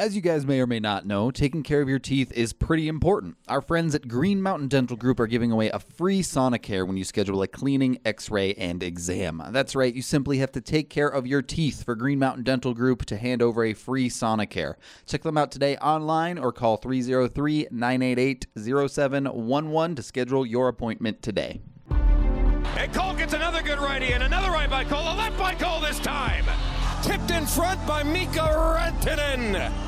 As you guys may or may not know, taking care of your teeth is pretty important. Our friends at Green Mountain Dental Group are giving away a free Sonicare when you schedule a cleaning, x ray, and exam. That's right, you simply have to take care of your teeth for Green Mountain Dental Group to hand over a free Sonicare. Check them out today online or call 303 988 0711 to schedule your appointment today. And Cole gets another good righty and another right by Cole, a left by Cole this time. Tipped in front by Mikko Rantanen.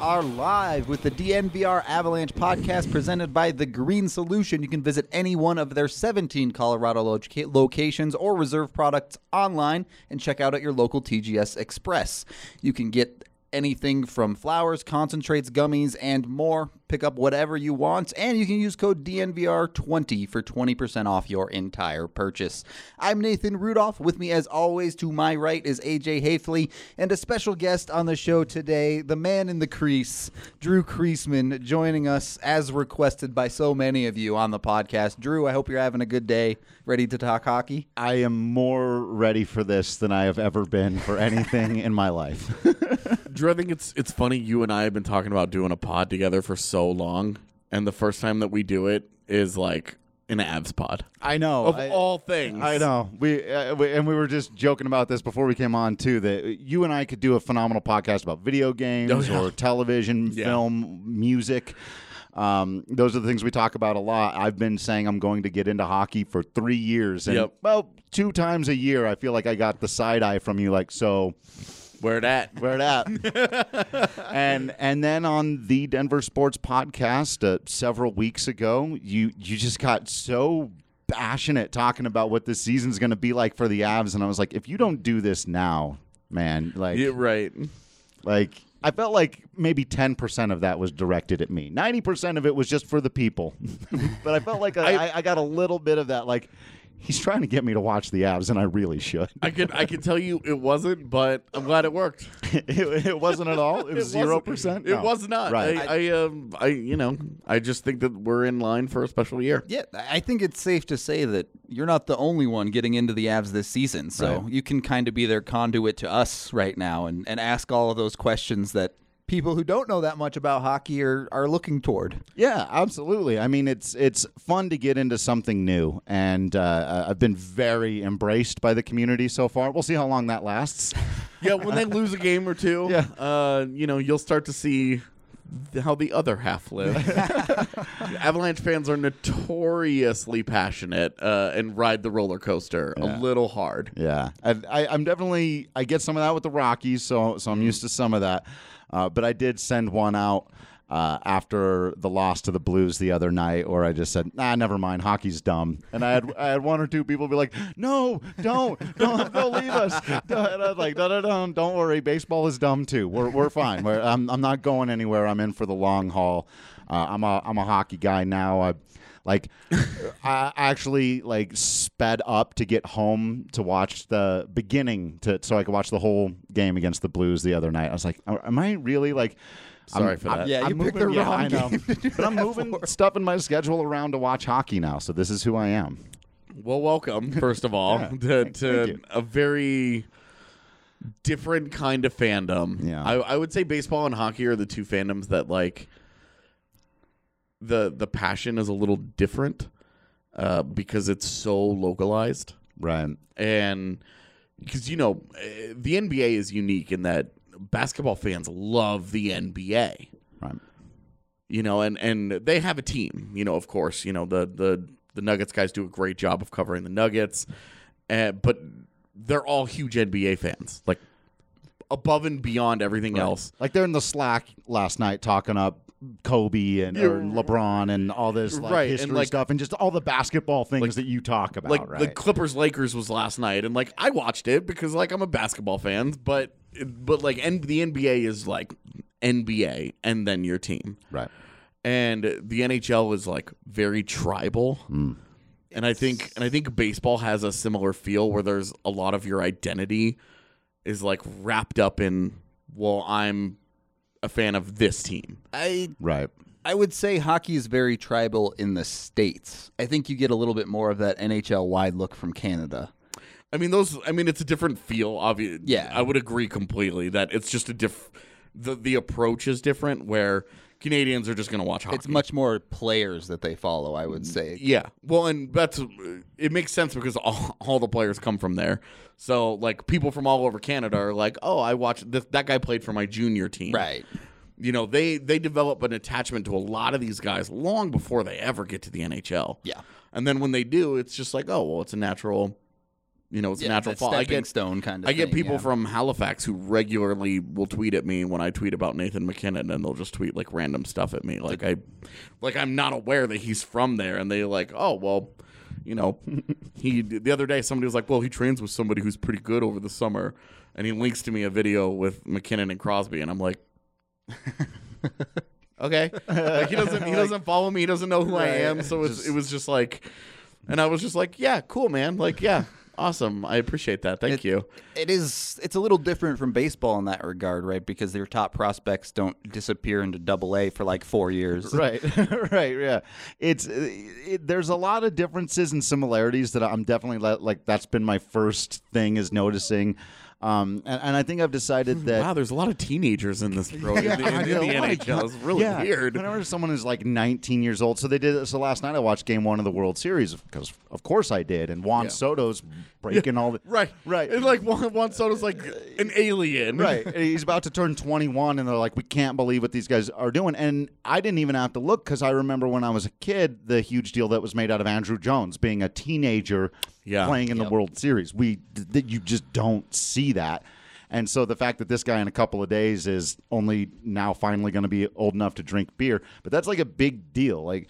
Are live with the DNVR Avalanche podcast presented by The Green Solution. You can visit any one of their 17 Colorado loca- locations or reserve products online and check out at your local TGS Express. You can get anything from flowers, concentrates, gummies, and more. Pick up whatever you want, and you can use code DNVR20 for 20% off your entire purchase. I'm Nathan Rudolph. With me, as always, to my right is AJ Haefele, and a special guest on the show today, the man in the crease, Drew Creasman, joining us as requested by so many of you on the podcast. Drew, I hope you're having a good day. Ready to talk hockey? I am more ready for this than I have ever been for anything in my life. Drew, I think it's it's funny. You and I have been talking about doing a pod together for so long, and the first time that we do it is like an abs pod I know. of I, all things. I know. We, uh, we and we were just joking about this before we came on too. That you and I could do a phenomenal podcast about video games Oh, yeah. or television, Yeah. film, music. Um, those are the things we talk about a lot. I've been saying I'm going to get into hockey for three years, and Yep. well, two times a year, I feel like I got the side eye from you. Like, so Where it at? Where it at? and and then on the Denver Sports Podcast uh, several weeks ago, you you just got so passionate talking about what this season's going to be like for the Avs, and I was like, if you don't do this now, man, like Yeah, right. like. I felt like maybe 10% of that was directed at me. 90% of it was just for the people. but I felt like I, I, I got a little bit of that. Like, he's trying to get me to watch the Avs, and I really should. I can I can tell you it wasn't, but I'm glad it worked. it, it wasn't at all. It was zero percent. It was not. Right. I, I um I you know I just think that we're in line for a special year. Yeah, I think it's safe to say that you're not the only one getting into the Avs this season. So Right. you can kind of be their conduit to us right now and, and ask all of those questions that people who don't know that much about hockey are, are looking toward. Yeah, absolutely. I mean, it's it's fun to get into something new, and uh, I've been very embraced by the community so far. We'll see how long that lasts. Yeah, when they lose a game or two, Yeah. uh, you know, you'll start to see how the other half live. Avalanche fans are notoriously passionate uh, and ride the roller coaster a little hard. Yeah, I, I, I'm definitely I get some of that with the Rockies, so so I'm used to some of that. Uh, but I did send one out uh, after the loss to the Blues the other night, or I just said, "Nah, never mind. Hockey's dumb." And I had I had one or two people be like, "No, don't, don't, don't leave us." And I was like, "No, no, don't worry. Baseball is dumb too. We're we're fine. We're, I'm I'm not going anywhere. I'm in for the long haul. Uh, I'm a I'm a hockey guy now. I like I actually like sped up to get home to watch the beginning to so I could watch the whole game against the Blues the other night. I was like, am I really like Sorry I'm- for that. I'm- Yeah, I'm you picked moving- the yeah, wrong I know. game but I'm moving for. stuff in my schedule around to watch hockey now. So this is who I am. Well, welcome first of all Yeah. to, Thank to you. a very different kind of fandom. Yeah. I, I would say baseball and hockey are the two fandoms that like the the passion is a little different uh, because it's so localized Right. and because you know eh, the NBA is unique in that basketball fans love the NBA Right. you know, and and they have a team. You know, of course, you know the the the Nuggets guys do a great job of covering the Nuggets, uh, but they're all huge NBA fans, like above and beyond everything else. Like they're in the Slack last night talking up Kobe and or LeBron and all this like, Right, and, like- stuff and just all the basketball things that you talk about, like right? the Clippers Lakers was last night, and like I watched it because like I'm a basketball fan, but but like N- the NBA is like NBA and then your team, right. and the NHL is like very tribal. Mm. And I think and I think baseball has a similar feel where there's a lot of your identity is like wrapped up in well I'm a fan of this team. I Right. I would say hockey is very tribal in the states. I think you get a little bit more of that NHL wide look from Canada. I mean those I mean it's a different feel obvious. Yeah. I would agree completely that it's just a diff the the approach is different where Canadians are just going to watch hockey. It's much more players that they follow. I would mm, say. Yeah. Well, and that's it makes sense because all, all the players come from there. So like people from all over Canada are like, "Oh, I watched this, that guy played for my junior team." Right. You know, they they develop an attachment to a lot of these guys long before they ever get to the NHL. Yeah. And then when they do, it's just like, "Oh, well, it's a natural you know, it's a natural fall." I get stone kind of. I get thing, people yeah. from Halifax who regularly will tweet at me when I tweet about Nathan MacKinnon, and they'll just tweet like random stuff at me, like I, like I'm not aware that he's from there, and they like, oh well, you know, he the other day somebody was like, well, he trains with somebody who's pretty good over the summer, and he links to me a video with McKinnon and Crosby, and I'm like. Okay, like he doesn't he doesn't follow me. He doesn't know who I am. So it's, it was just like, and I was just like, yeah, cool, man. Like, yeah, awesome. I appreciate that. Thank you. It is. It's a little different from baseball in that regard, right? Because their top prospects don't disappear into Double A for like four years. right right yeah it's uh, it, there's a lot of differences and similarities that i'm definitely like that's been my first thing is noticing um and, and i think i've decided that Wow, there's a lot of teenagers in this pro in the, in the NHL. It's really yeah, weird. Whenever someone is like 19 years old, so they did. So last night I watched Game One of the World Series because, of course, I did. And Juan Yeah. Soto's breaking all the Right, right, And like Juan, Juan Soto's like an alien. right. And He's about to turn 21, and they're like, "We can't believe what these guys are doing." And I didn't even have to look because I remember when I was a kid, the huge deal that was made out of Andruw Jones being a teenager Yeah. playing in the World Series. We that you just don't see that. And so the fact that this guy in a couple of days is only now finally going to be old enough to drink beer, but that's like a big deal. Like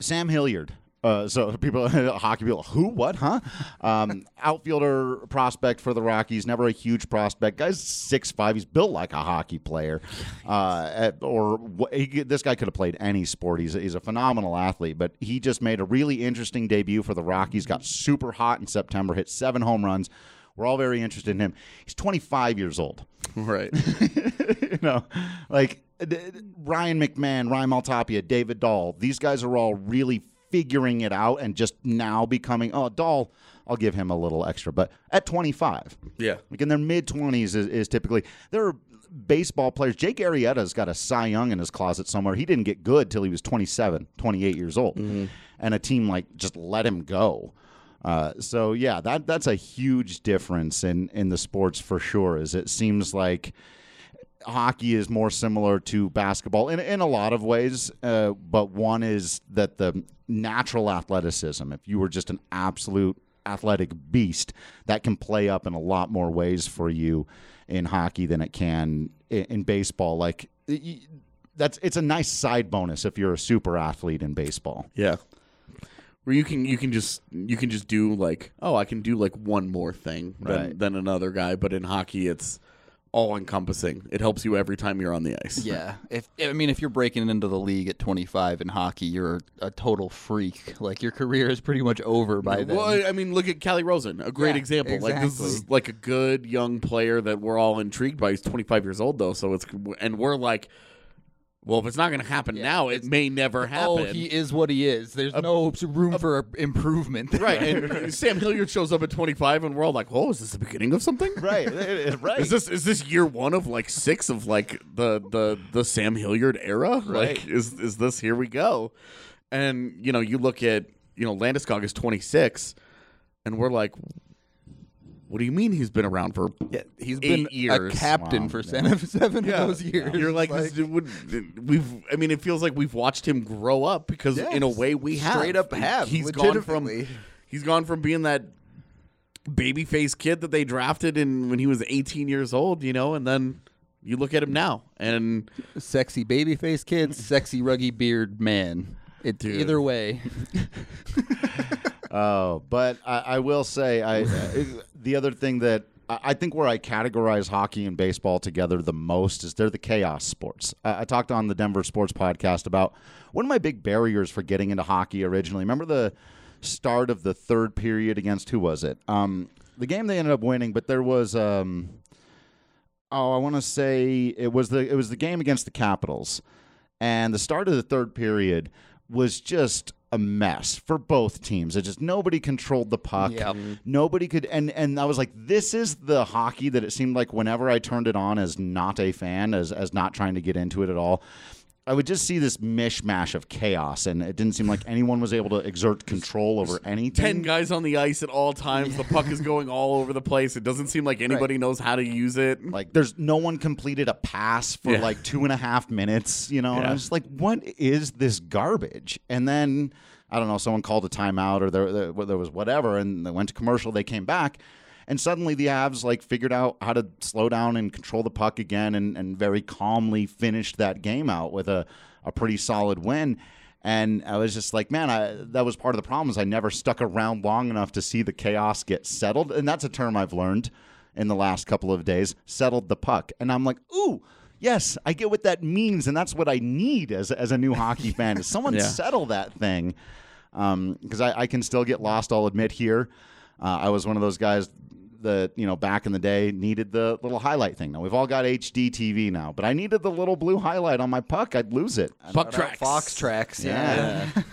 Sam Hilliard. Uh, so people, hockey people, who, what, huh? Um, outfielder prospect for the Rockies, never a huge prospect. Guy's six five. He's built like a hockey player, uh, at- or he, this guy could have played any sport. He's he's a phenomenal athlete, but he just made a really interesting debut for the Rockies. Got super hot in September, hit seven home runs. We're all very interested in him. He's 25 years old right. you know, like Ryan McMahon, Raimel Tapia, David Dahl. These guys are all really figuring it out and just now becoming. Oh, Dahl I'll give him a little extra, but at 25, Yeah. like in their mid 20s is, is typically there are baseball players. Jake Arrieta's got a Cy Young in his closet somewhere. He didn't get good till he was 27, 28 years old, and a team like just let him go. Uh, so yeah, that that's a huge difference in in the sports for sure. Is it seems like hockey is more similar to basketball in in a lot of ways, uh, but one is that the natural athleticism. If you were just an absolute athletic beast, that can play up in a lot more ways for you in hockey than it can in, in baseball. Like. That's it's a nice side bonus if you're a super athlete in baseball. Yeah. Where you can you can just you can just do like oh I can do like one more thing than, Right. than another guy, but in hockey it's all encompassing. It helps you every time you're on the ice. Yeah. If I mean, if you're breaking into the league at 25 in hockey, you're a total freak. Like your career is pretty much over by then. Well, I mean, look at Calle Rosén, a great Yeah, example. Like this is like a good young player that we're all intrigued by. He's 25 years old though, so it's and we're like, well, if it's not going to happen now, it may never oh, happen. Oh, he is what he is. There's no room for improvement. right. And Sam Hilliard shows up at 25, and we're all like, "Oh, is this the beginning of something?" Right, right. Is this is this year one of like six of like the the the Sam Hilliard era? Like is is this here we go? And you know, you look at you know Landeskog is 26, and we're like, what do you mean he's been around for? Yeah, he's Eight been years. a captain Wow. for seven, seven of those years. You're like, would- we've. I mean, it feels like we've watched him grow up because Yeah, in a way we have straight up have, He's gone from he's gone from being that baby face kid that they drafted in when he was 18 years old, you know, and then You look at him now, and Sexy baby face kid, sexy ruggy beard man. It, Dude. either way. Oh, but I, I will say, I uh, the other thing that I think where I categorize hockey and baseball together the most is they're the chaos sports. I, I talked on the Denver Sports Podcast about one of my big barriers for getting into hockey originally. Remember the start of the third period against who was it? Um, the game they ended up winning, but there was. Um, oh, I want to say it was the it was the game against the Capitals, and the start of the third period was just a mess for both teams. It just nobody controlled the puck. Yep. Nobody could, and and I was like, this is the hockey that it seemed like whenever I turned it on as not a fan, as as not trying to get into it at all. I would just see this mishmash of chaos, and it didn't seem like anyone was able to exert control over anything. ten guys on the ice at all times. The puck is going all over the place. It doesn't seem like anybody knows how to use it. Like there's no one completed a pass for Yeah. like two and a half minutes, you know. And I was like, what is this garbage? And then I don't know, someone called a timeout or there, there, there was whatever, and they went to commercial. They came back, and suddenly the Avs like figured out how to slow down and control the puck again, and, and very calmly finished that game out with a, a pretty solid win. And I was just like, man, I, that was part of the problem. Is I never stuck around long enough to see the chaos get settled, and that's a term I've learned in the last couple of days. Settled the puck, and I'm like, ooh. Yes, I get what that means, and that's what I need as, as a new hockey fan. Is someone Yeah. settle that thing? Because I, I can still get lost. I'll admit here, uh, I was one of those guys that you know back in the day needed the little highlight thing. Now we've all got HD TV now, but I needed the little blue highlight on my puck. I'd lose it. Puck tracks. Fox tracks. Yeah. Yeah.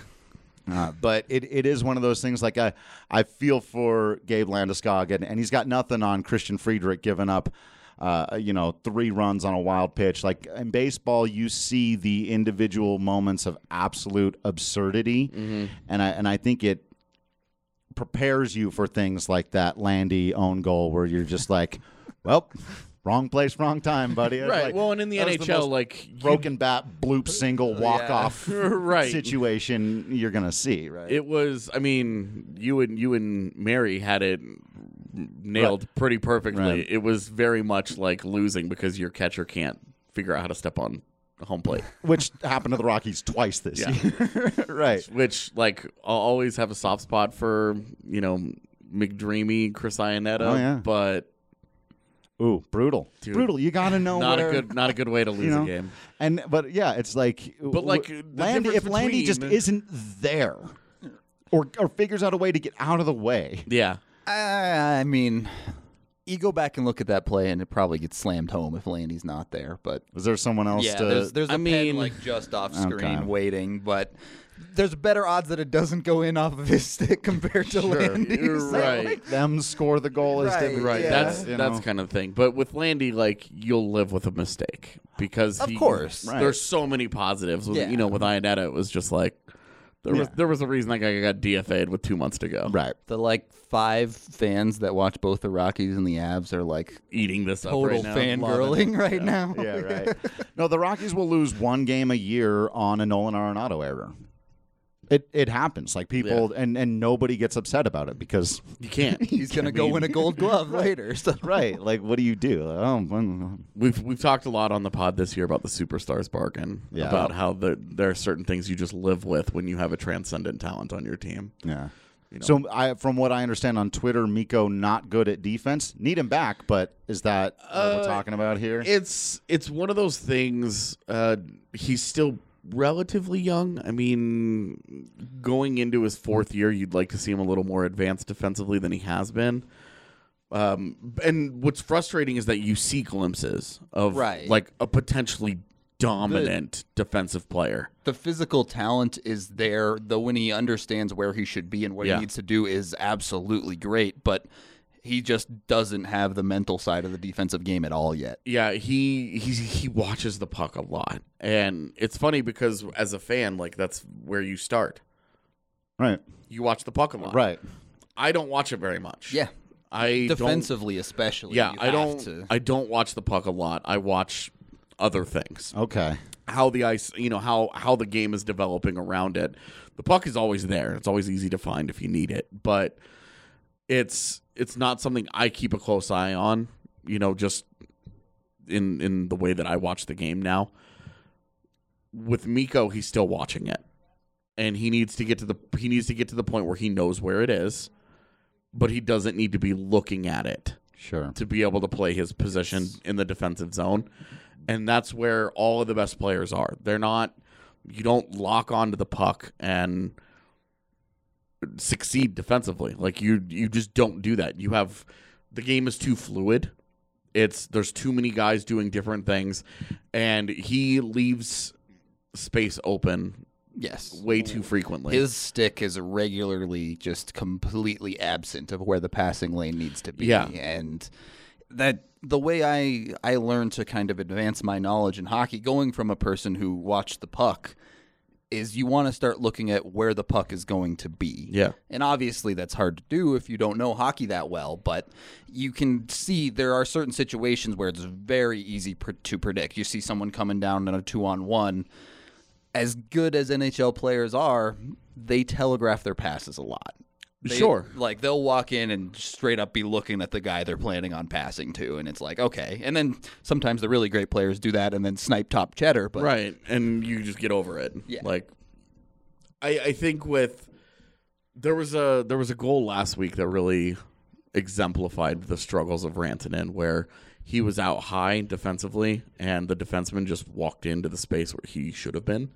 Uh, but it, it is one of those things like I, I feel for Gabe Landeskog, and, and he's got nothing on Christian Friedrich giving up, uh, you know, three runs on a wild pitch. Like in baseball, you see the individual moments of absolute absurdity, and I and I think it prepares you for things like that Landy own goal where you're just like, well, wrong place, wrong time, buddy. Right. like- well, and in the NHL, most like broken bat bloop single walk off Right. situation you're gonna see, right? It was. I mean, you and you and Mary had it nailed pretty perfectly. Right. It was very much like losing because your catcher can't figure out how to step on the home plate. Which happened to the Rockies twice this Yeah. year, right? Which, like, I'll always have a soft spot for you know McDreamy, Chris Iannetta. Oh, yeah. but Ooh, brutal, Dude. brutal. You got to know not where, a good not a good way to lose you know, a game. And but yeah, it's like, But, like, Landy, if difference Landy just isn't there, or or figures out a way to get out of the way, Yeah, I, I mean, you go back and look at that play, and it probably gets slammed home if Landy's not there. But is there someone else yeah, to? there's there's a I pen, mean- like just off screen Okay. waiting, but there's better odds that it doesn't go in off of his stick compared to Landy's. You're So, right. like, them score the goal is Right, right. Yeah. That's you that's know. kind of thing. But with Landy, like you'll live with a mistake because Of he- course. Right. there's so many positives. With, Yeah. You know, with Iannetta, it was just like there was there was a reason that guy got DFA'd with two months to go. right. the like five fans that watch both the Rockies and the Avs are like Eating this up total right now. Fangirling right now. Yeah, right. no, the Rockies will lose one game a year on a Nolan Arenado error. It it happens. Like people and and nobody gets upset about it because You can't. He's gonna I go mean, win a Gold Glove later. So right. Like what do you do? Oh, well, We've we've talked a lot on the pod this year about the superstars bargain. Yeah. About how the, there are certain things you just live with when you have a transcendent talent on your team. yeah. know. So I, from what I understand on Twitter, Mikko not good at defense. Need him back, but is that what Uh, we're talking about here? It's it's one of those things. Uh, he's still relatively young. I mean, going into his fourth year, you'd like to see him a little more advanced defensively than he has been. Um, and what's frustrating is that you see glimpses of Right. like a potentially dominant defensive player. the physical talent is there. though when he understands where he should be and what Yeah. he needs to do is absolutely great. But he just doesn't have the mental side of the defensive game at all yet. Yeah, he he he watches the puck a lot, and it's funny because as a fan, like that's where you start. right. You watch the puck a lot. Right. I don't watch it very much. Yeah, I defensively especially. Yeah, I don't. to- I don't watch the puck a lot. I watch other things. Okay. How the ice, you know, how how the game is developing around it. The puck is always there. It's always easy to find if you need it, but it's it's not something I keep a close eye on. You know, just in in the way that I watch the game now. With Mikko, he's still watching it, and he needs to get to the he needs to get to the point where he knows where it is, but he doesn't need to be looking at it Sure. to be able to play his position in the defensive zone. And that's where all of the best players are. They're not you don't lock onto the puck and succeed defensively. Like you you just don't do that. You have the game is too fluid. It's there's too many guys doing different things and he leaves space open Yes. way too frequently. His stick is regularly just completely absent of where the passing lane needs to be. Yeah. And that the way I I learned to kind of advance my knowledge in hockey, going from a person who watched the puck, is you want to start looking at where the puck is going to be. Yeah. And obviously that's hard to do if you don't know hockey that well, but you can see there are certain situations where it's very easy pr- to predict. You see someone coming down in a 2 on 1 as good as NHL players are, they telegraph their passes a lot. They- Sure. Like they'll walk in and straight up be looking at the guy they're planning on passing to, and it's like, okay. And then sometimes the really great players do that and then snipe top cheddar. But right and you just get over it Yeah. like i i think with there was a there was a goal last week that really exemplified the struggles of rantanen where he was out high defensively and the defenseman just walked into the space where he should have been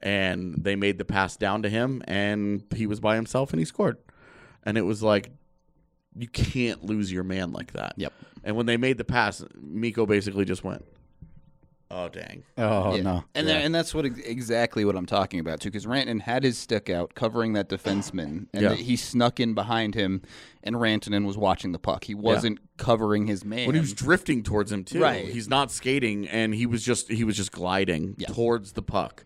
and they made the pass down to him and he was by himself and he scored and it was like you can't lose your man like that Yep. and when they made the pass mikko basically just went oh dang Oh Yeah. no. And tha- and that's what exactly what I'm talking about too, because Rantanen had his stick out covering that defenseman, and Yeah. he snuck in behind him, and Rantanen was watching the puck. He wasn't covering his man. when he was drifting towards him too. Right. He's not skating and he was just he was just gliding Yeah. towards the puck.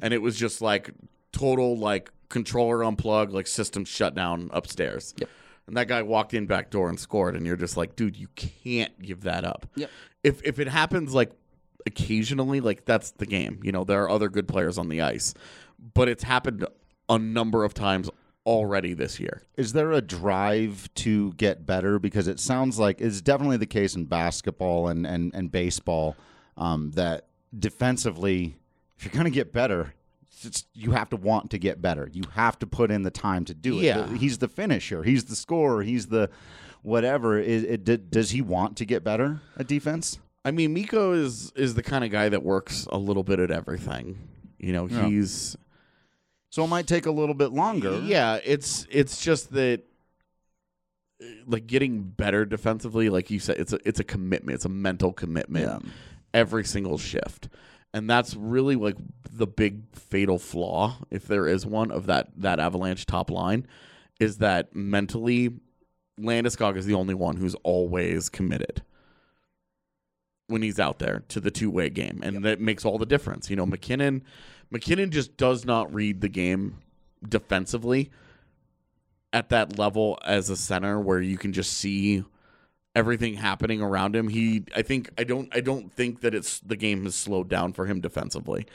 And it was just like total like controller unplug, like system shut down upstairs. Yep. And that guy walked in back door and scored and you're just like, dude, you can't give that up. Yep. If if it happens like occasionally, like that's the game. You know, there are other good players on the ice. But it's happened a number of times already this year. Is there a drive to get better? Because it sounds like it's definitely the case in basketball and, and, and baseball um, that defensively, if you're going to get better, it's, you have to want to get better. You have to put in the time to do it. Yeah. He's the finisher. He's the scorer. He's the whatever. Is it, d- does he want to get better at defense? I mean, Mikko is is the kind of guy that works a little bit at everything. You know, Yeah. he's So it might take a little bit longer. yeah. It's it's just that like getting better defensively, like you said, it's a it's a commitment. It's a mental commitment Yeah. every single shift, and that's really like the big fatal flaw, if there is one, of that that Avalanche top line, is that mentally, Landeskog is the only one who's always committed when he's out there to the two way game, and that makes all the difference. You know, MacKinnon, MacKinnon just does not read the game defensively at that level as a center where you can just see everything happening around him. He, I think, I don't, I don't think that it's the game has slowed down for him defensively.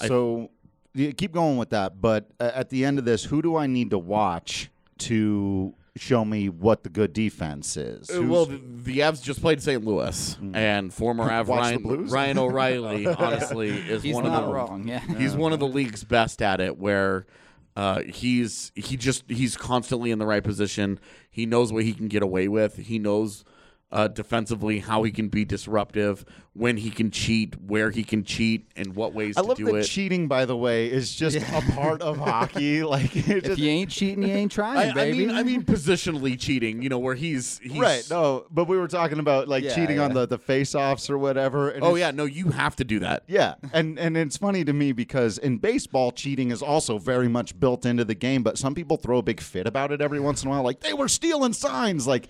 I- So you keep going with that, but uh, at the end of this, who do I need to watch to show me what the good defense is? Uh, Who's- Well, the, the Avs just played St. Louis, and former Av Ryan, Ryan O'Reilly, honestly, is He's one not of the wrong. Yeah. He's one of the league's best at it where uh, he's he just he's constantly in the right position. He knows what he can get away with. He knows uh, defensively how he can be disruptive, when he can cheat, where he can cheat, and what ways I to love do that it. cheating, by the way, is just a part of hockey. Like, it If just- you ain't cheating, you ain't trying, I, I baby. mean, I mean, positionally cheating. You know, where he's, he's right? No, but we were talking about like Yeah, cheating on the the face-offs or whatever. and Oh it's- yeah, no, you have to do that. Yeah, and and it's funny to me because in baseball, cheating is also very much built into the game. But some people throw a big fit about it every once in a while, like they were stealing signs. Like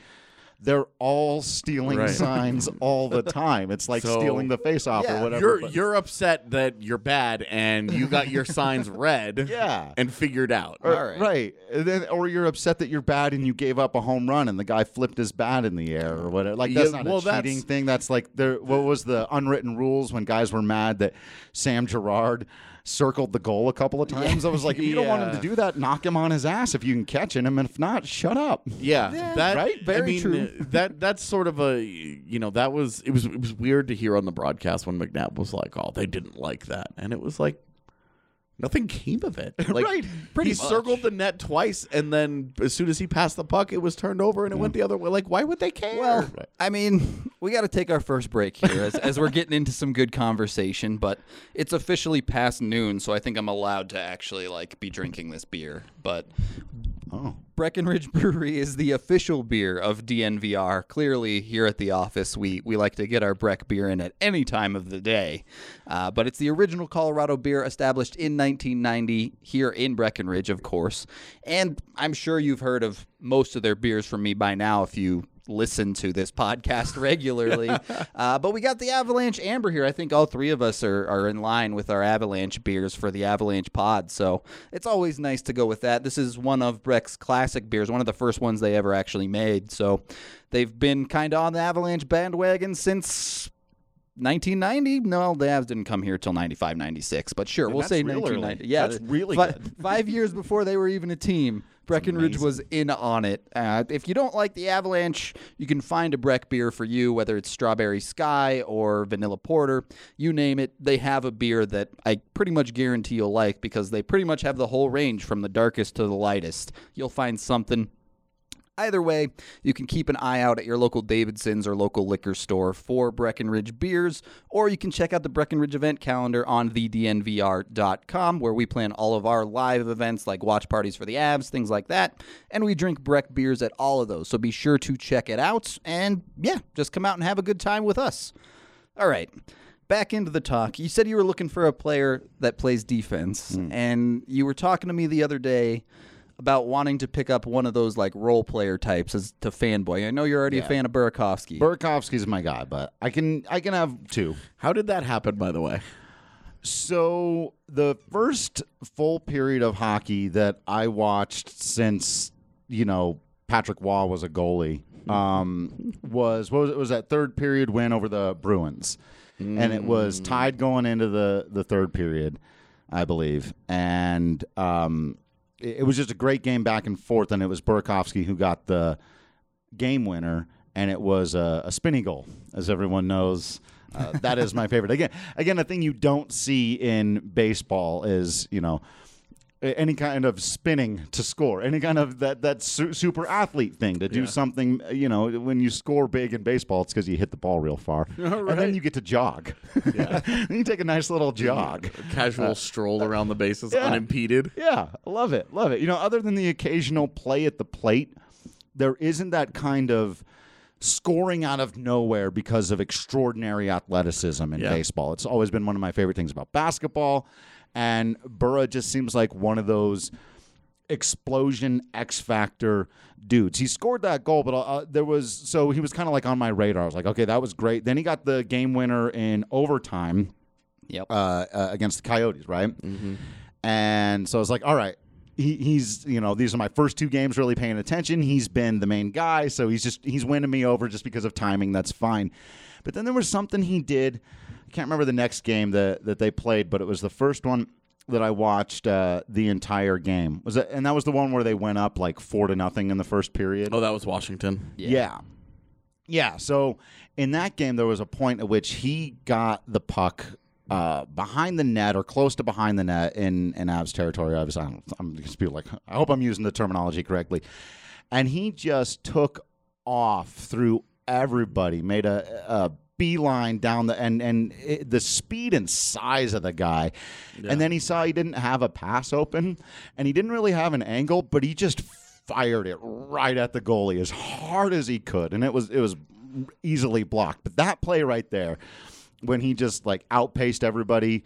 they're all stealing Right. signs all the time. It's like So- stealing the face off Yeah. or whatever. You're but- you're upset that you're bad and you got your signs read, Yeah. and figured out. or, All right. right. And then, or you're upset that you're bad and you gave up a home run and the guy flipped his bat in the air or whatever. Like that's Yeah, not well, a cheating that's- thing. That's like there. What was the unwritten rules when guys were mad that Sam Girard circled the goal a couple of times. I was like, if you don't want him to do that, knock him on his ass if you can catch him, and if not, shut up. Yeah, that right? I Very mean, true. That that's sort of a you know that was it was it was weird to hear on the broadcast when McNab was like, "Oh, they didn't like that," and it was like nothing came of it. Like, Right, pretty he much. circled the net twice, and then as soon as he passed the puck, it was turned over and it went the other way. Like, why would they care? Well, I mean, we got to take our first break here as, as we're getting into some good conversation, but it's officially past noon, so I think I'm allowed to actually like be drinking this beer. But Oh. Breckenridge Brewery is the official beer of DNVR. Clearly, here at the office, we, we like to get our Breck beer in at any time of the day. Uh, but it's the original Colorado beer established in 1990 here in Breckenridge, of course. And I'm sure you've heard of most of their beers from me by now if you listen to this podcast regularly. uh, but we got the Avalanche Amber here. I think all three of us are, are in line with our Avalanche beers for the Avalanche pod. So it's always nice to go with that. This is one of Breck's classic beers, one of the first ones they ever actually made. So they've been kind of on the Avalanche bandwagon since 1990. No, the Avs didn't come here till 95, 96. But sure, we'll say 1990. early. Yeah, That's really fi- good. Five years before they were even a team. Breckenridge amazing. was in on it. Uh, if you don't like the Avalanche, you can find a Breck beer for you, whether it's Strawberry Sky or Vanilla Porter. You name it, they have a beer that I pretty much guarantee you'll like because they pretty much have the whole range from the darkest to the lightest. You'll find something. Either way, you can keep an eye out at your local Davidson's or local liquor store for Breckenridge beers, or you can check out the Breckenridge event calendar on thednvr.com, where we plan all of our live events like watch parties for the Avs, things like that. And we drink Breck beers at all of those, so be sure to check it out. And yeah, just come out and have a good time with us. All right. Back into the talk. You said you were looking for a player that plays defense, hmm. and you were talking to me the other day about wanting to pick up one of those like role player types as to fanboy. I know you're already a fan of Burakovsky. Burakovsky's my guy, but I can I can have two. how did that happen? By the way, So the first full period of hockey that I watched since you know Patrick Roy was a goalie um, was what was it was that third period win over the Bruins, and it was tied going into the the third period, I believe, and um, it, was just a great game back and forth, and it was Burakovsky who got the game winner, and it was a, a spinny goal, as everyone knows. Uh, that is my favorite. Again, again, a thing you don't see in baseball is you know any kind of spinning to score, any kind of that that su- super athlete thing to do something. You know, when you score big in baseball, it's because you hit the ball real far, and then you get to jog. then you take a nice little jog. casual uh, stroll around the bases yeah. unimpeded. Yeah, love it, love it. You know, other than the occasional play at the plate, there isn't that kind of scoring out of nowhere because of extraordinary athleticism in Yeah. baseball. It's always been one of my favorite things about basketball, and Burra just seems like one of those explosion X factor dudes. He scored that goal, but uh, there was so he was kind of like on my radar. I was like, okay, that was great. Then he got the game winner in overtime Yep. uh, uh, against the Coyotes, right? And so I was like, all right. He, he's, you know, these are my first two games really paying attention. He's been the main guy, so he's just he's winning me over just because of timing. That's fine. But then there was something he did. I can't remember the next game that that they played, but it was the first one that I watched uh, the entire game. Was it? And that was the one where they went up like four to nothing in the first period. Oh, that was Washington. Yeah. yeah. So in that game, there was a point at which he got the puck uh, behind the net or close to behind the net in, in Avs territory. Obviously, I don't, I'm just be like, I hope I'm using the terminology correctly. And he just took off through everybody, made a, a beeline down the and and it, the speed and size of the guy. And then he saw he didn't have a pass open, and he didn't really have an angle, but he just fired it right at the goalie as hard as he could, and it was it was easily blocked. But that play right there, when he just like outpaced everybody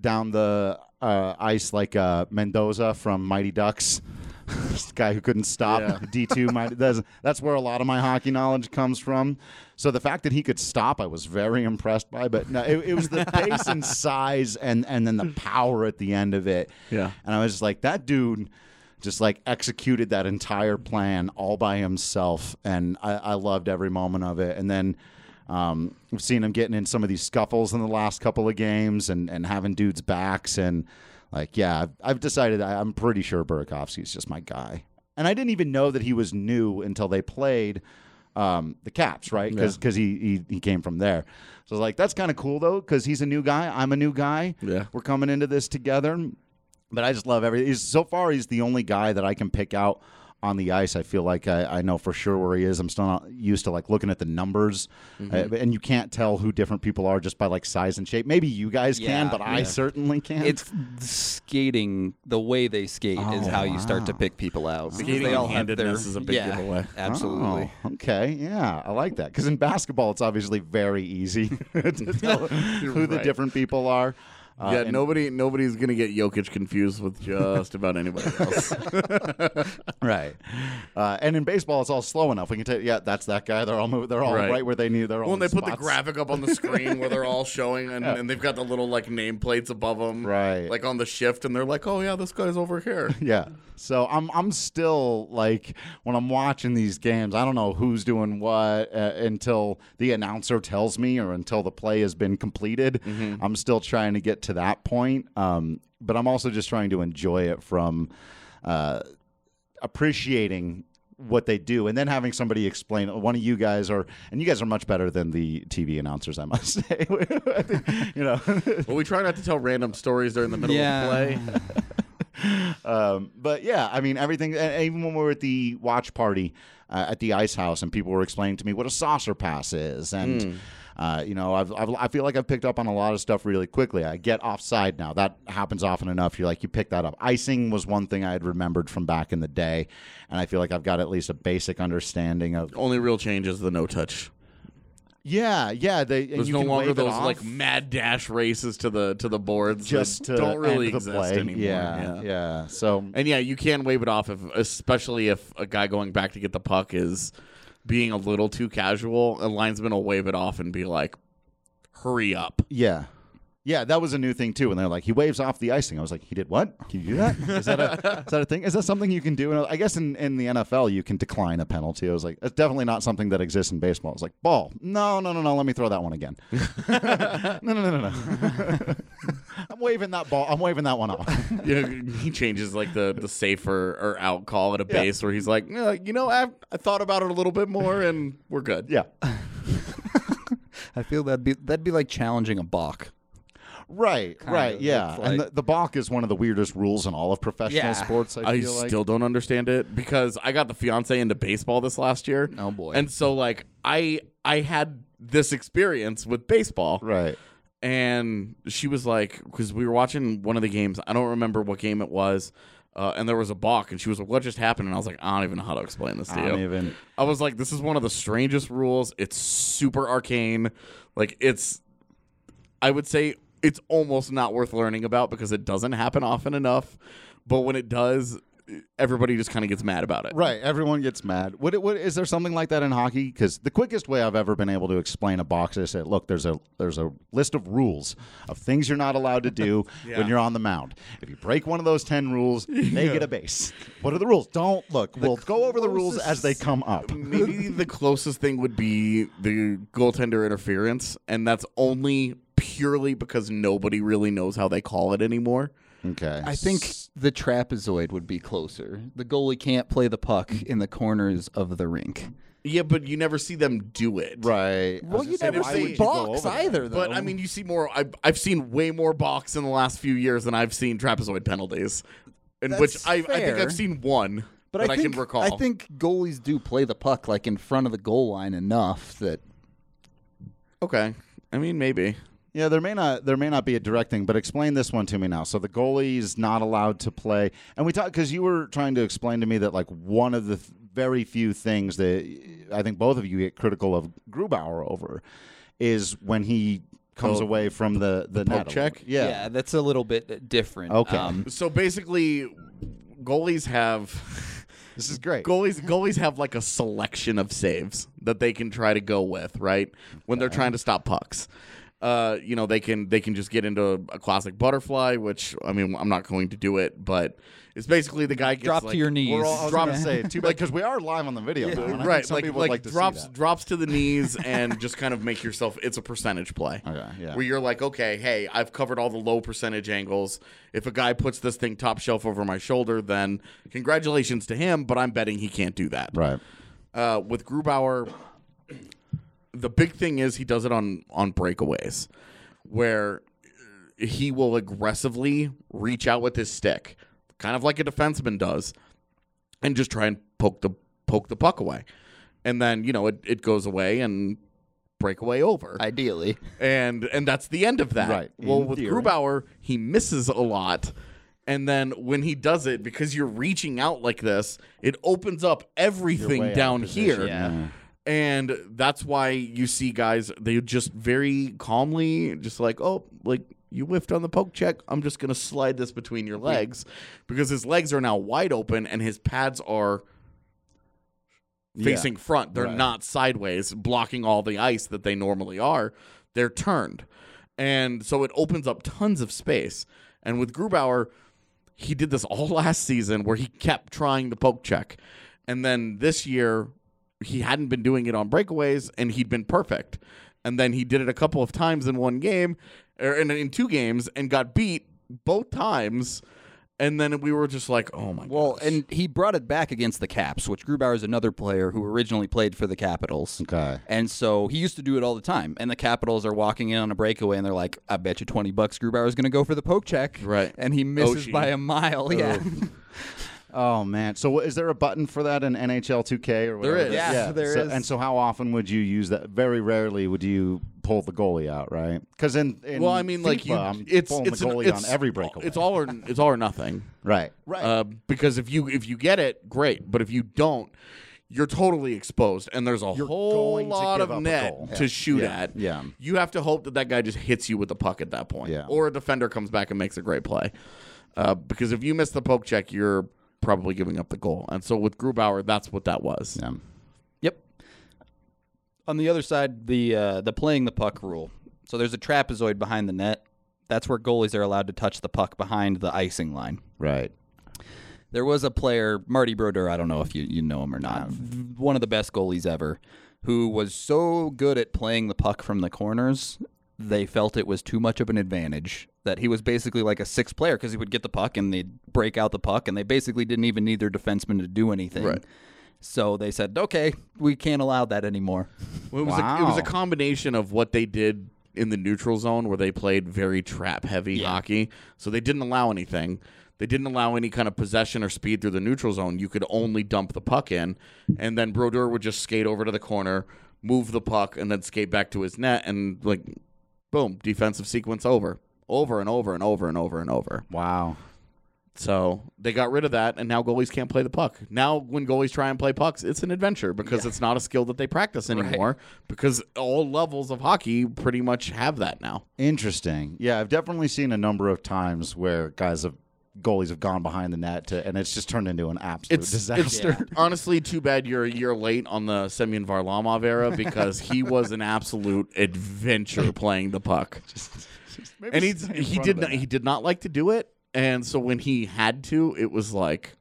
down the uh, ice like uh, Mendoza from Mighty Ducks. This guy who couldn't stop D two. My that's, that's where a lot of my hockey knowledge comes from. So the fact that he could stop, I was very impressed by. But no, it, it was the pace and size, and and then the power at the end of it. Yeah. and I was just like, that dude just like executed that entire plan all by himself, and I, I loved every moment of it. And then Um, we've seen him getting in some of these scuffles in the last couple of games and, and having dudes' backs. And, like, yeah, I've, I've decided I, I'm pretty sure Burakovsky's just my guy. And I didn't even know that he was new until they played um, the Caps, right? Because he, he, he came from there. So, I was like, that's kind of cool, though, because he's a new guy. I'm a new guy. Yeah. We're coming into this together. But I just love everything. He's, so far, he's the only guy that I can pick out on the ice. I feel like I, I know for sure where he is. I'm still not used to like looking at the numbers, Mm-hmm. uh, and you can't tell who different people are just by like size and shape. Maybe you guys can, Yeah, but I certainly can. It's skating. The way they skate is Oh, how you start to pick people out. because Skating they all and have their handedness is a big yeah, giveaway. Absolutely. Oh, okay, yeah, I like that because in basketball it's obviously very easy to tell who the different people are. Uh, yeah, nobody nobody's gonna get Jokic confused with just about anybody else. right. Uh, and in baseball, it's all slow enough. We can tell, yeah, that's that guy. They're all move, they're all right. Right. where they need. They're all and they put the graphic up on the screen where they're all showing, and, and they've got the little like nameplates above them, Right. Like on the shift, and they're like, "Oh yeah, this guy's over here." Yeah. So I'm I'm still like when I'm watching these games, I don't know who's doing what uh, until the announcer tells me or until the play has been completed. I'm still trying to get to that point. Um, but I'm also just trying to enjoy it from uh, appreciating what they do and then having somebody explain one of you guys are and you guys are much better than the TV announcers I must say I think, you know Well, we try not to tell random stories during the middle Yeah. of play. Um, but yeah, I mean everything. Even when we were at the watch party uh, at the ice house, and people were explaining to me what a saucer pass is, and uh, you know, I've, I've, I feel like I've picked up on a lot of stuff really quickly. I get offside now. That happens often enough. You're like, you pick that up. Icing was one thing I had remembered from back in the day, and I feel like I've got at least a basic understanding of. Only real change is the no touch. Yeah, yeah. They There's no longer those like mad dash races to the to the boards. just to don't really exist play. anymore. Yeah, yeah, So And yeah, you can wave it off if, especially if a guy going back to get the puck is being a little too casual. A linesman will wave it off and be like, "Hurry up!" Yeah. Yeah, that was a new thing too. And they're like, he waves off the icing. I was like, he did what? Can you do that? Is that a is that a thing? Is that something you can do? And I guess in, in the NFL you can decline a penalty. I was like, that's definitely not something that exists in baseball. It's like ball. No, no, no, no. Let me throw that one again. no, no, no, no, no. I'm waving that ball. I'm waving that one off. Yeah, he changes like the the safer or out call at a base where he's like, "Yeah, you know, I I thought about it a little bit more and we're good. Yeah. I feel that'd be that'd be like challenging a balk. Right, right, of. yeah. It's and the, the balk is one of the weirdest rules in all of professional Yeah. sports. I, I feel like. still don't understand it because I got the fiance into baseball this last year. Oh, boy. And so like I I had this experience with baseball. right. And she was like because we were watching one of the games i don't remember what game it was uh, and there was a balk and she was like what just happened? And i was like i don't even know how to explain this to I you. don't even. i was like this is one of the strangest rules. It's super arcane. Like it's i would say it's almost not worth learning about because it doesn't happen often enough but when it does everybody just kind of gets mad about it Right, everyone gets mad. What, what is there something like that in hockey? Because the quickest way I've ever been able to explain a box is say, look, there's a there's a list of rules of things you're not allowed to do Yeah. when you're on the mound. If you break one of those ten rules, they get a base. What are the rules? Don't look. we'll go over the rules as they come up. Maybe the closest thing would be the goaltender interference, and that's only purely because nobody really knows how they call it anymore. Okay, I think the trapezoid would be closer. The goalie can't play the puck in the corners of the rink. Yeah, but you never see them do it. right. Well, you never why see would you go box over that? either, though. But I mean, you see more. I've, I've seen way more box in the last few years than I've seen trapezoid penalties, in That's which I, I think fair. I've seen one but that I, I, think, can recall. I think goalies do play the puck like in front of the goal line enough that okay. I mean, maybe. Yeah, there may not there may not be a direct thing, but explain this one to me now. So the goalie is not allowed to play, and we talked because you were trying to explain to me that like one of the th- very few things that I think both of you get critical of Grubauer over is when he comes Oh, away from the the, poke net check? Yeah. yeah, that's a little bit different. Okay. Um, So basically, goalies have. this is great. goalies goalies have like a selection of saves that they can try to go with, right? When they're trying to stop pucks. Uh, you know, they can they can just get into a classic butterfly, which I mean, I'm not going to do it, but it's basically the guy gets Drop like, to your knees. We're all, I was Drop- going to say too bad because we are live on the video, now, and I think right, some like people like, like to drops see that. drops to the knees and just kind of make yourself. It's a percentage play. Okay, yeah. Where you're like, okay, hey, I've covered all the low percentage angles. If a guy puts this thing top shelf over my shoulder, then congratulations to him. But I'm betting he can't do that. Right. Uh, with Grubauer, the big thing is he does it on on breakaways, where he will aggressively reach out with his stick, kind of like a defenseman does, and just try and poke the poke the puck away, and then you know it, it goes away and breakaway over, Ideally. and and that's the end of that. Right. Well, In with theory. Grubauer, he misses a lot. And then when he does it, because you're reaching out like this, it opens up everything way out of down here. Yeah. And that's why you see guys, they just very calmly, just like, oh, like you whiffed on the poke check. I'm just going to slide this between your legs because his legs are now wide open and his pads are facing front. They're Right. not sideways, blocking all the ice that they normally are. They're turned. And so it opens up tons of space. And with Grubauer, he did this all last season where he kept trying the poke check. And then this year, he hadn't been doing it on breakaways and he'd been perfect. And then he did it a couple of times in one game or in, in two games and got beat both times. And then we were just like, oh my god. Well, gosh. and he brought it back against the Caps, which Grubauer is another player who originally played for the Capitals. Okay. And so he used to do it all the time. And the Capitals are walking in on a breakaway and they're like, I bet you 20 bucks Grubauer is going to go for the poke check. Right. And he misses Oshie. by a mile. Yeah. Oh. Oh man! So is there a button for that in NHL 2K or whatever? There is. Yeah, there so, is. And so, how often would you use that? Very rarely would you pull the goalie out, right? Because in, in well, I mean, like you, I'm it's pulling it's the an- it's on every breakaway. It's all or it's all or nothing. right, right. Uh, because if you if you get it, great. But if you don't, you're totally exposed, and there's a You're whole lot of net to Yeah. shoot Yeah. at. Yeah. you have to hope that that guy just hits you with the puck at that point, Yeah. or a defender comes back and makes a great play. Uh, because if you miss the poke check, you're probably giving up the goal. And so with Grubauer, that's what that was. yeah. Yep. On the other side, the uh, the playing the puck rule. So there's a trapezoid behind the net. That's where goalies are allowed to touch the puck behind the icing line. Right. There was a player, Marty Brodeur, I don't know if you, you know him or not, one of the best goalies ever, who was so good at playing the puck from the corners, they felt it was too much of an advantage. That he was basically like a six player because he would get the puck and they'd break out the puck, and they basically didn't even need their defenseman to do anything. Right. So they said, okay, we can't allow that anymore. Well, it was a, it was a combination of what they did in the neutral zone, where they played very trap heavy hockey. So they didn't allow anything. They didn't allow any kind of possession or speed through the neutral zone. You could only dump the puck in, and then Brodeur would just skate over to the corner, move the puck, and then skate back to his net, and like, boom, defensive sequence over, over and over and over and over and over. Wow. So they got rid of that, and now goalies can't play the puck. Now, when goalies try and play pucks, it's an adventure because it's not a skill that they practice anymore. Because all levels of hockey pretty much have that now. Interesting. Yeah, I've definitely seen a number of times where guys have goalies have gone behind the net to, and it's just turned into an absolute It's, disaster. it's honestly too bad you're a year late on the Semyon Varlamov era because he was an absolute adventure playing the puck. and he stay in he did not, he did not like to do it, and so when he had to, it was like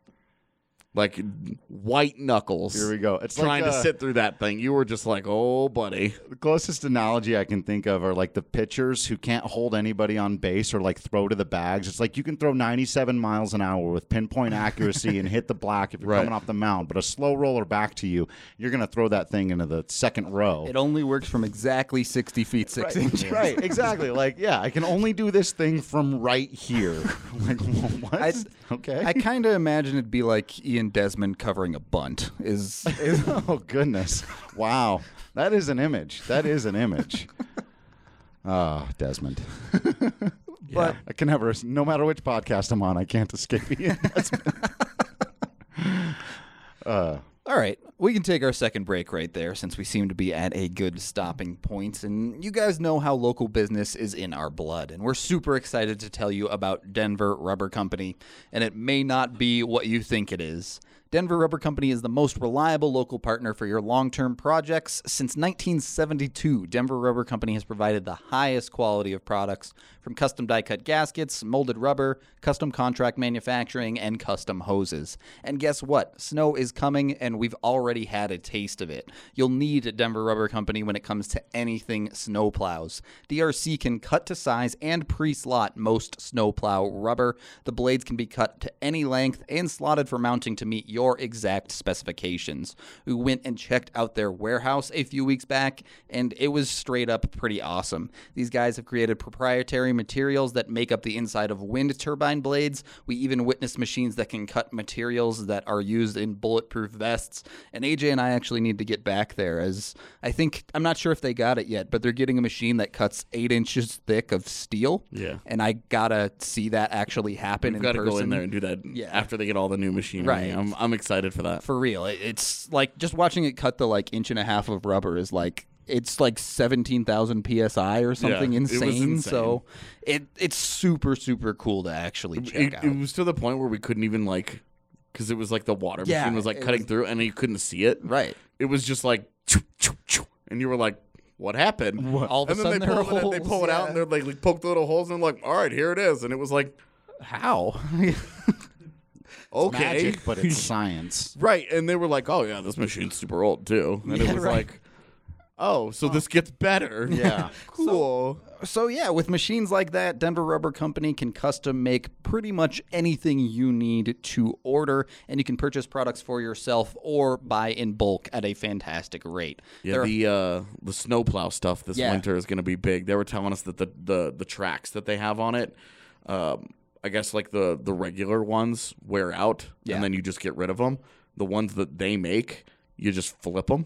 like white knuckles. Here we go. It's trying like, to uh, sit through that thing. You were just like, oh, buddy. The closest analogy I can think of are like the pitchers who can't hold anybody on base or like throw to the bags. It's like you can throw 97 miles an hour with pinpoint accuracy and hit the black if you're Right. coming off the mound, but a slow roller back to you, you're going to throw that thing into the second row. It only works from exactly 60 feet, 6 inches. right, exactly. Like, yeah, I can only do this thing from right here. like, what? I, okay. I kind of imagine it'd be like Ian Desmond covering a bunt. Is, is oh goodness! Wow, that is an image. That is an image. Ah, Desmond. but I can never, no matter which podcast I'm on, I can't escape Ian Desmond. all right. We can take our second break right there since we seem to be at a good stopping point. And you guys know how local business is in our blood. And we're super excited to tell you about Denver Rubber Company. And it may not be what you think it is. Denver Rubber Company is the most reliable local partner for your long term projects. Since 1972, Denver Rubber Company has provided the highest quality of products from custom die cut gaskets, molded rubber, custom contract manufacturing, and custom hoses. And guess what? Snow is coming, and we've already had a taste of it. You'll need Denver Rubber Company when it comes to anything snow plows. DRC can cut to size and pre slot most snow plow rubber. The blades can be cut to any length and slotted for mounting to meet your exact specifications. We went and checked out their warehouse a few weeks back, and it was straight up pretty awesome. These guys have created proprietary materials that make up the inside of wind turbine blades. We even witnessed machines that can cut materials that are used in bulletproof vests. And AJ and I actually need to get back there, as I think, I'm not sure if they got it yet, but they're getting a machine that cuts eight inches thick of steel. Yeah. And I gotta see that actually happen We've in got to person. go in there and do that Yeah. after they get all the new machinery. Right. I'm, I'm excited for that. for real. It- It's like just watching it cut the like inch and a half of rubber is like it's like seventeen thousand psi or something was insane. insane. So it it's super super cool to actually check it, out. it was to the point where we couldn't even like because it was like the water Yeah, machine was like cutting was- through and you couldn't see it. right. It was just like, choo, choo, choo, and you were like, "What happened?" All of a and then sudden they pull, are it, they holes, pull it out and they're like, like poke the little holes and like, "All right, here it is." And it was like, How? "Okay." Magic, but it's science. Right, and they were like, "Oh yeah, this machine's super old too," and Yeah, it was right. like, "Oh, so this gets better." Yeah. cool. so yeah, with machines like that, Denver Rubber Company can custom make pretty much anything you need to order, and you can purchase products for yourself or buy in bulk at a fantastic rate. yeah, There are- the uh, the snowplow stuff this Yeah. winter is going to be big. They were telling us that the, the the tracks that they have on it, um, I guess like the the regular ones wear out, Yeah. and then you just get rid of them. The ones that they make, you just flip them,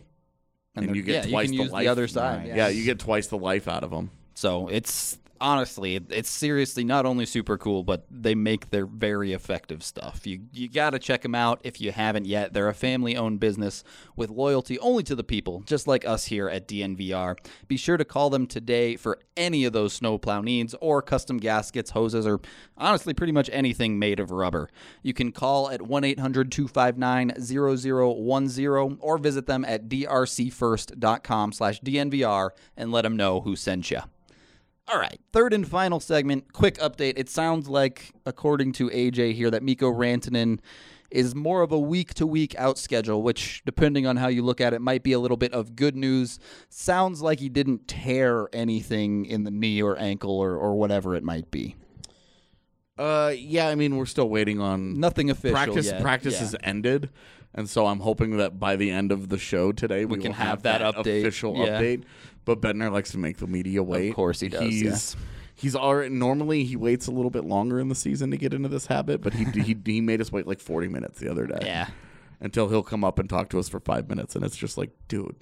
and, they're- you get yeah, twice can the use life. the other side. Yeah. you get twice the life out of them. So it's honestly, it's seriously not only super cool, but they make their very effective stuff. You you got to check them out if you haven't yet. They're a family-owned business with loyalty only to the people, just like us here at DNVR. Be sure to call them today for any of those snowplow needs or custom gaskets, hoses, or honestly pretty much anything made of rubber. You can call at 1-800-259-0010 or visit them at drcfirst.com slash DNVR and let them know who sent you. All right, third and final segment. Quick update. It sounds like, according to AJ here, that Mikko Rantanen is more of a week to week out schedule, which, depending on how you look at it, might be a little bit of good news. Sounds like he didn't tear anything in the knee or ankle or, or whatever it might be. Uh, yeah, I mean, we're still waiting on Nothing official practice. yet. Practice Yeah. has ended, and so I'm hoping that by the end of the show today, we, can will have that update. official Yeah. update. But Bednar likes to make the media wait. Of course he does, He's, yes. He's already normally he waits a little bit longer in the season to get into this habit, but he he he made us wait like 40 minutes the other day. Yeah. Until he'll come up and talk to us for five minutes, and it's just like, dude.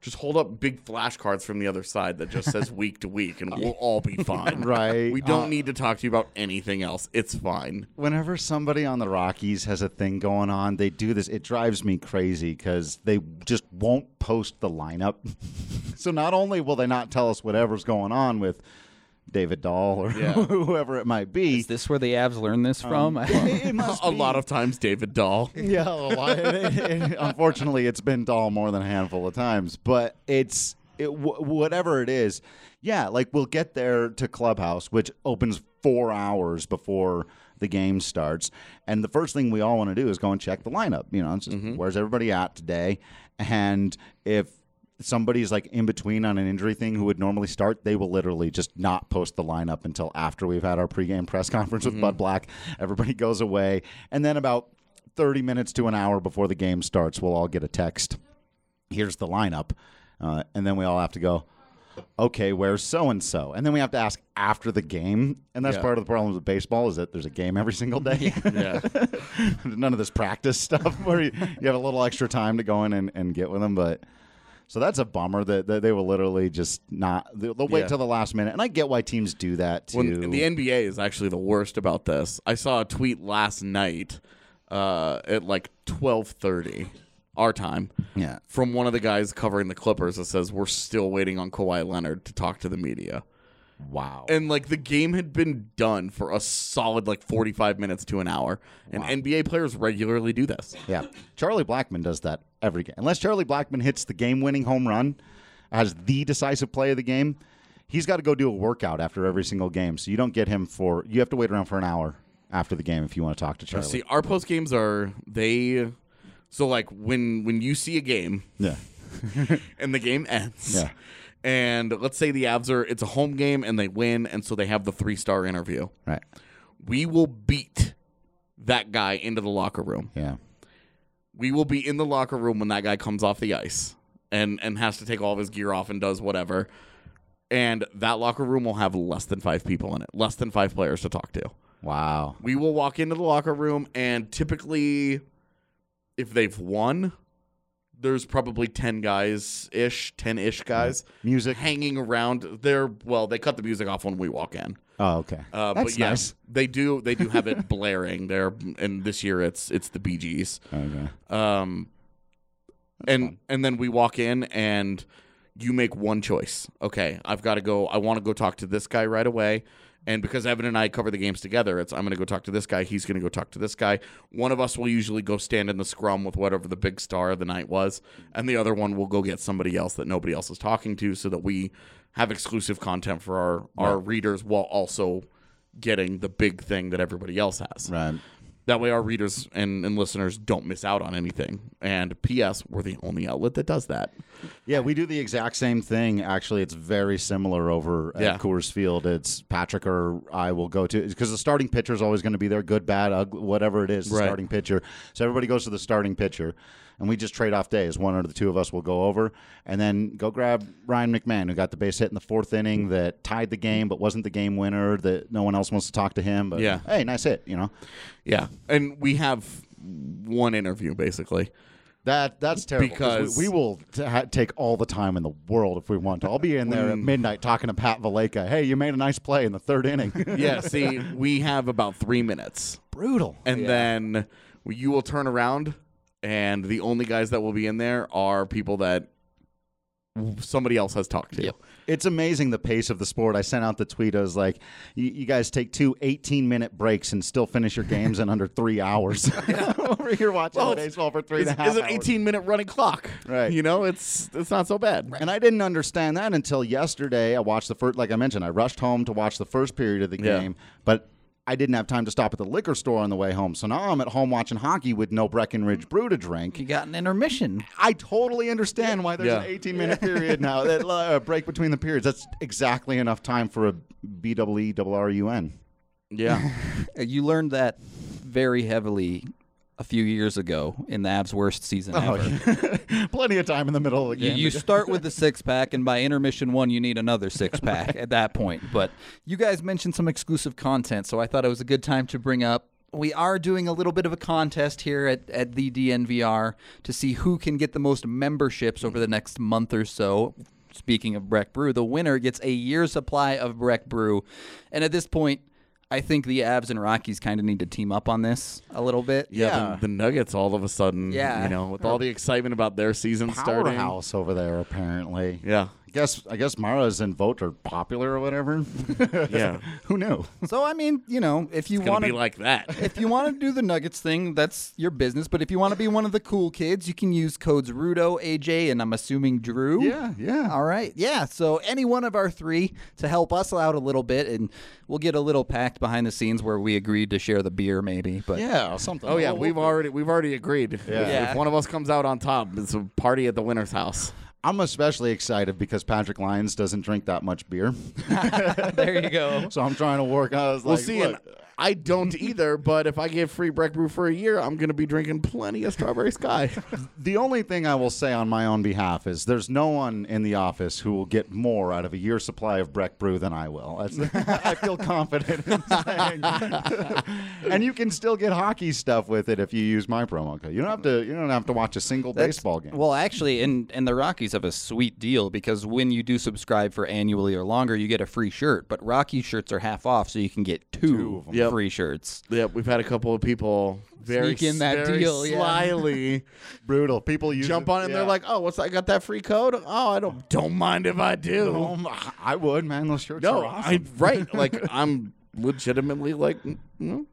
Just hold up big flashcards from the other side that just says week to week, and we'll all be fine. Right. We don't Uh, need to talk to you about anything else. It's fine. Whenever somebody on the Rockies has a thing going on, they do this. It drives me crazy because they just won't post the lineup. so not only will they not tell us whatever's going on with David Dahl or Yeah. whoever it might be, Is this where the Avs learned this um, from? it must A be. lot of times, David Dahl. Yeah, a lot. unfortunately, it's been Dahl more than a handful of times, but it's it, w- whatever it is. Yeah, like we'll get there to Clubhouse, which opens four hours before the game starts, and the first thing we all want to do is go and check the lineup. You know, it's just, mm-hmm. where's everybody at today, and if somebody's like in between on an injury thing who would normally start, they will literally just not post the lineup until after we've had our pregame press conference with Bud Black. Everybody goes away, and then about 30 minutes to an hour before the game starts, we'll all get a text. Here's the lineup. Uh, and then we all have to go, okay, where's so and so? And then we have to ask after the game. And that's Yeah. part of the problem with baseball is that there's a game every single day. Yeah. None of this practice stuff where you, you have a little extra time to go in and, and get with them. But so that's a bummer that, that they will literally just not, they'll, they'll wait Yeah. till the last minute. And I get why teams do that too. When, the NBA is actually the worst about this. I saw a tweet last night uh, at like twelve thirty our time, Yeah. from one of the guys covering the Clippers that says we're still waiting on Kawhi Leonard to talk to the media. Wow. And like the game had been done for a solid like 45 minutes to an hour. And NBA players regularly do this. Yeah. Charlie Blackmon does that every game. Unless Charlie Blackmon hits the game winning home run as the decisive play of the game, he's got to go do a workout after every single game. So you don't get him for, you have to wait around for an hour after the game if you want to talk to Charlie. See, our post games are they so like when when you see a game yeah. and the game ends. Yeah. And let's say the Avs are it's a home game and they win and so they have the 3-star interview. Right. We will beat that guy into the locker room. Yeah. We will be in the locker room when that guy comes off the ice and and has to take all of his gear off and does whatever. And that locker room will have less than five people in it, less than five players to talk to. Wow. We will walk into the locker room, and typically, if they've won, there's probably 10 guys ish, 10 ish guys Music. hanging around. They're, well, they cut the music off when we walk in. Oh, okay. Uh, That's but yeah, nice. they do they do have it blaring there, and this year it's it's the Bee Gees. Okay. Um, and and then we walk in and you make one choice. Okay, I've got to go. I want to go talk to this guy right away. And because Evan and I cover the games together, it's I'm going to go talk to this guy. He's going to go talk to this guy. One of us will usually go stand in the scrum with whatever the big star of the night was, and the other one will go get somebody else that nobody else is talking to, so that we have exclusive content for our our readers while also getting the big thing that everybody else has. Right. That way, our readers and, and listeners don't miss out on anything. And P.S., we're the only outlet that does that. Yeah, we do the exact same thing. Actually, it's very similar over at Yeah. Coors Field. It's Patrick or I will go to because the starting pitcher is always going to be there, good, bad, ugly, whatever it is. The Right. starting pitcher. So everybody goes to the starting pitcher, and we just trade off days. One or the two of us will go over, and then go grab Ryan McMahon, who got the base hit in the fourth inning that tied the game, but wasn't the game winner. That no one else wants to talk to him. But Yeah. hey, nice hit. You know Yeah. And we have one interview, basically. that that's terrible Because- we, we will t- ha- take all the time in the world if we want to. I'll be in there at mm. midnight talking to Pat Valaika. Hey, you made a nice play in the third inning. Yeah, see, we have about three minutes. Brutal. And then you will turn around, and the only guys that will be in there are people that somebody else has talked to. It's amazing the pace of the sport. I sent out the tweet. I was like, you, you guys take two 18 minute breaks and still finish your games in under three hours. Over here watching Well, it's- baseball for three and It's, a half it's an hours. 18 minute running clock. Right. You know, it's it's not so bad. And I didn't understand that until yesterday. I watched the first, like I mentioned, I rushed home to watch the first period of the Yeah. game, but I didn't have time to stop at the liquor store on the way home. So now I'm at home watching hockey with no Breckenridge brew to drink. You got an intermission. I totally understand why there's Yeah. an 18 minute period now, that uh, break between the periods. That's exactly enough time for a B double E R U N. Yeah. You learned that very heavily a few years ago in the Avs' worst season oh, ever. Plenty of time in the middle of the You, game. you start with the six pack, and by intermission one, you need another six pack at that point. But you guys mentioned some exclusive content, so I thought it was a good time to bring up. We are doing a little bit of a contest here at, at the DNVR to see who can get the most memberships over the next month or so. Speaking of Breck Brew, the winner gets a year's supply of Breck Brew. And at this point, I think the Avs and Rockies kind of need to team up on this a little bit. Yeah, Yeah. The, the Nuggets all of a sudden, Yeah. you know, with all the excitement about their season starting. powerhouse over there, apparently. Yeah. I guess I guess Mara's and Vote are popular or whatever. Yeah. Who knew? So I mean, you know, if you want to be like that. if you want to do the Nuggets thing, that's your business. But if you want to be one of the cool kids, you can use codes Rudo, AJ, and I'm assuming Drew. Yeah, yeah. All right. Yeah. So any one of our three to help us out a little bit, and we'll get a little pact behind the scenes where we agreed to share the beer, maybe. But Yeah, something. Oh yeah, We'll- we've already we've already agreed. If- Yeah. If one of us comes out on top, it's a party at the winner's house. I'm especially excited because Patrick Lyons doesn't drink that much beer, there you go. so I'm trying to work. I was We'll like, see. look, And I don't either, but if I get free Breck Brew for a year, I'm going to be drinking plenty of Strawberry Sky. The only thing I will say on my own behalf is there's no one in the office who will get more out of a year's supply of Breck Brew than I will. That's, I feel confident in saying. and you can still get hockey stuff with it if you use my promo code. You don't have to. You don't have to watch a single That's- baseball game. Well, actually, and and the Rockies have a sweet deal because when you do subscribe for annually or longer, you get a free shirt. But Rocky shirts are half off, so you can get two, Yep. Yep. free shirts. Yeah, we've had a couple of people very Sneak in that very deal, yeah. slyly Brutal. People use jump it- on it and they're yeah. like, "Oh, what's I got that free code? Oh, I don't don't mind if I do." Um, I would, man. Those shirts No, are I awesome. right. Like I'm legitimately like,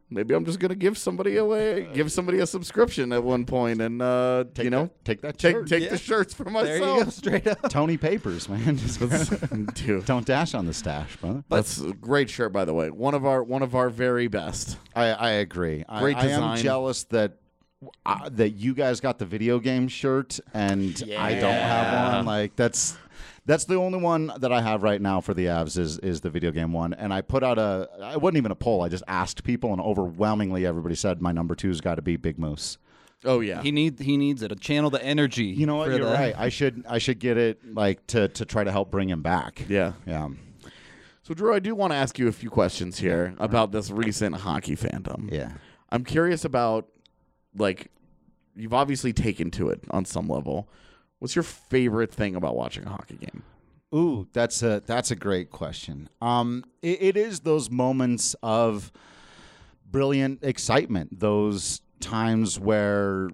maybe I'm just gonna give somebody away, give somebody a subscription at one point, and uh, Take you know, that- take that take shirt. take Yeah. the shirts for myself. There you go, straight up. Tony Papers, man. Dude, don't dash on the stash, brother. that's a great shirt, by the way. One of our one of our very best. I, I agree. I- Great I, am jealous that uh, that you guys got the video game shirt and I don't have one. Like that's that's the only one that I have right now for the Avs is is the video game one. And I put out a it wasn't even a poll. I just asked people, and overwhelmingly everybody said my number two's got to be Big Moose. Oh yeah, He need he needs it to channel the energy. You know what? You're the- right. I should I should get it like to to try to help bring him back. yeah. Yeah. So Drew, I do want to ask you a few questions here about this recent hockey fandom. Yeah. I'm curious about like you've obviously taken to it on some level. What's your favorite thing about watching a hockey game? Ooh, that's a that's a great question. Um, it, it is those moments of brilliant excitement, those times where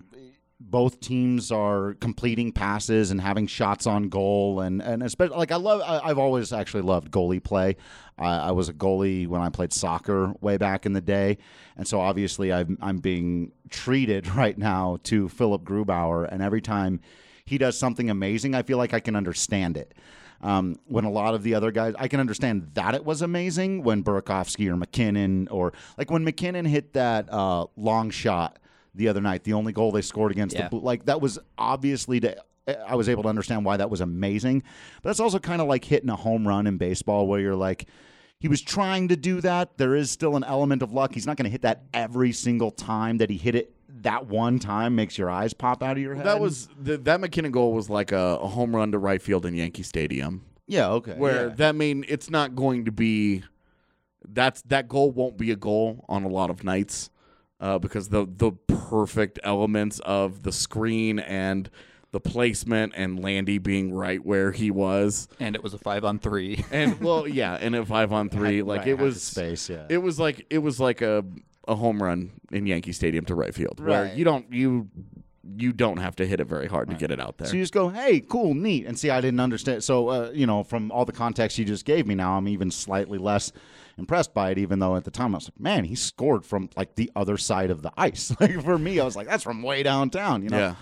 both teams are completing passes and having shots on goal, and and especially like I love. I, I've always actually loved goalie play. I, I was a goalie when I played soccer way back in the day, and so obviously I'm I'm being treated right now to Philip Grubauer, and every time he does something amazing, I feel like I can understand it. Um, when a lot of the other guys, I can understand that it was amazing when Burakovsky or MacKinnon or like when MacKinnon hit that uh, long shot the other night, the only goal they scored against Yeah. the like that was obviously to. I was able to understand why that was amazing, but that's also kind of like hitting a home run in baseball where you're like, he was trying to do that. There is still an element of luck. He's not going to hit that every single time that he hit it. That one time makes your eyes pop out of your head. That was the, that MacKinnon goal was like a, a home run to right field in Yankee Stadium. yeah okay. Where yeah. that mean it's not going to be that's that goal won't be a goal on a lot of nights uh, because the the perfect elements of the screen and the placement and Landy being right where he was And it was a five on three. and well yeah and at five on three like right, it was space. Yeah, it was like it was like a a home run in Yankee Stadium to right field where Right. you don't you you don't have to hit it very hard to get it out there. So you just go, hey, cool, neat. And see, I didn't understand. So, uh, you know, from all the context you just gave me now, I'm even slightly less impressed by it, even though at the time I was like, man, he scored from like the other side of the ice. Like for me, I was like, that's from way downtown, you know? Yeah.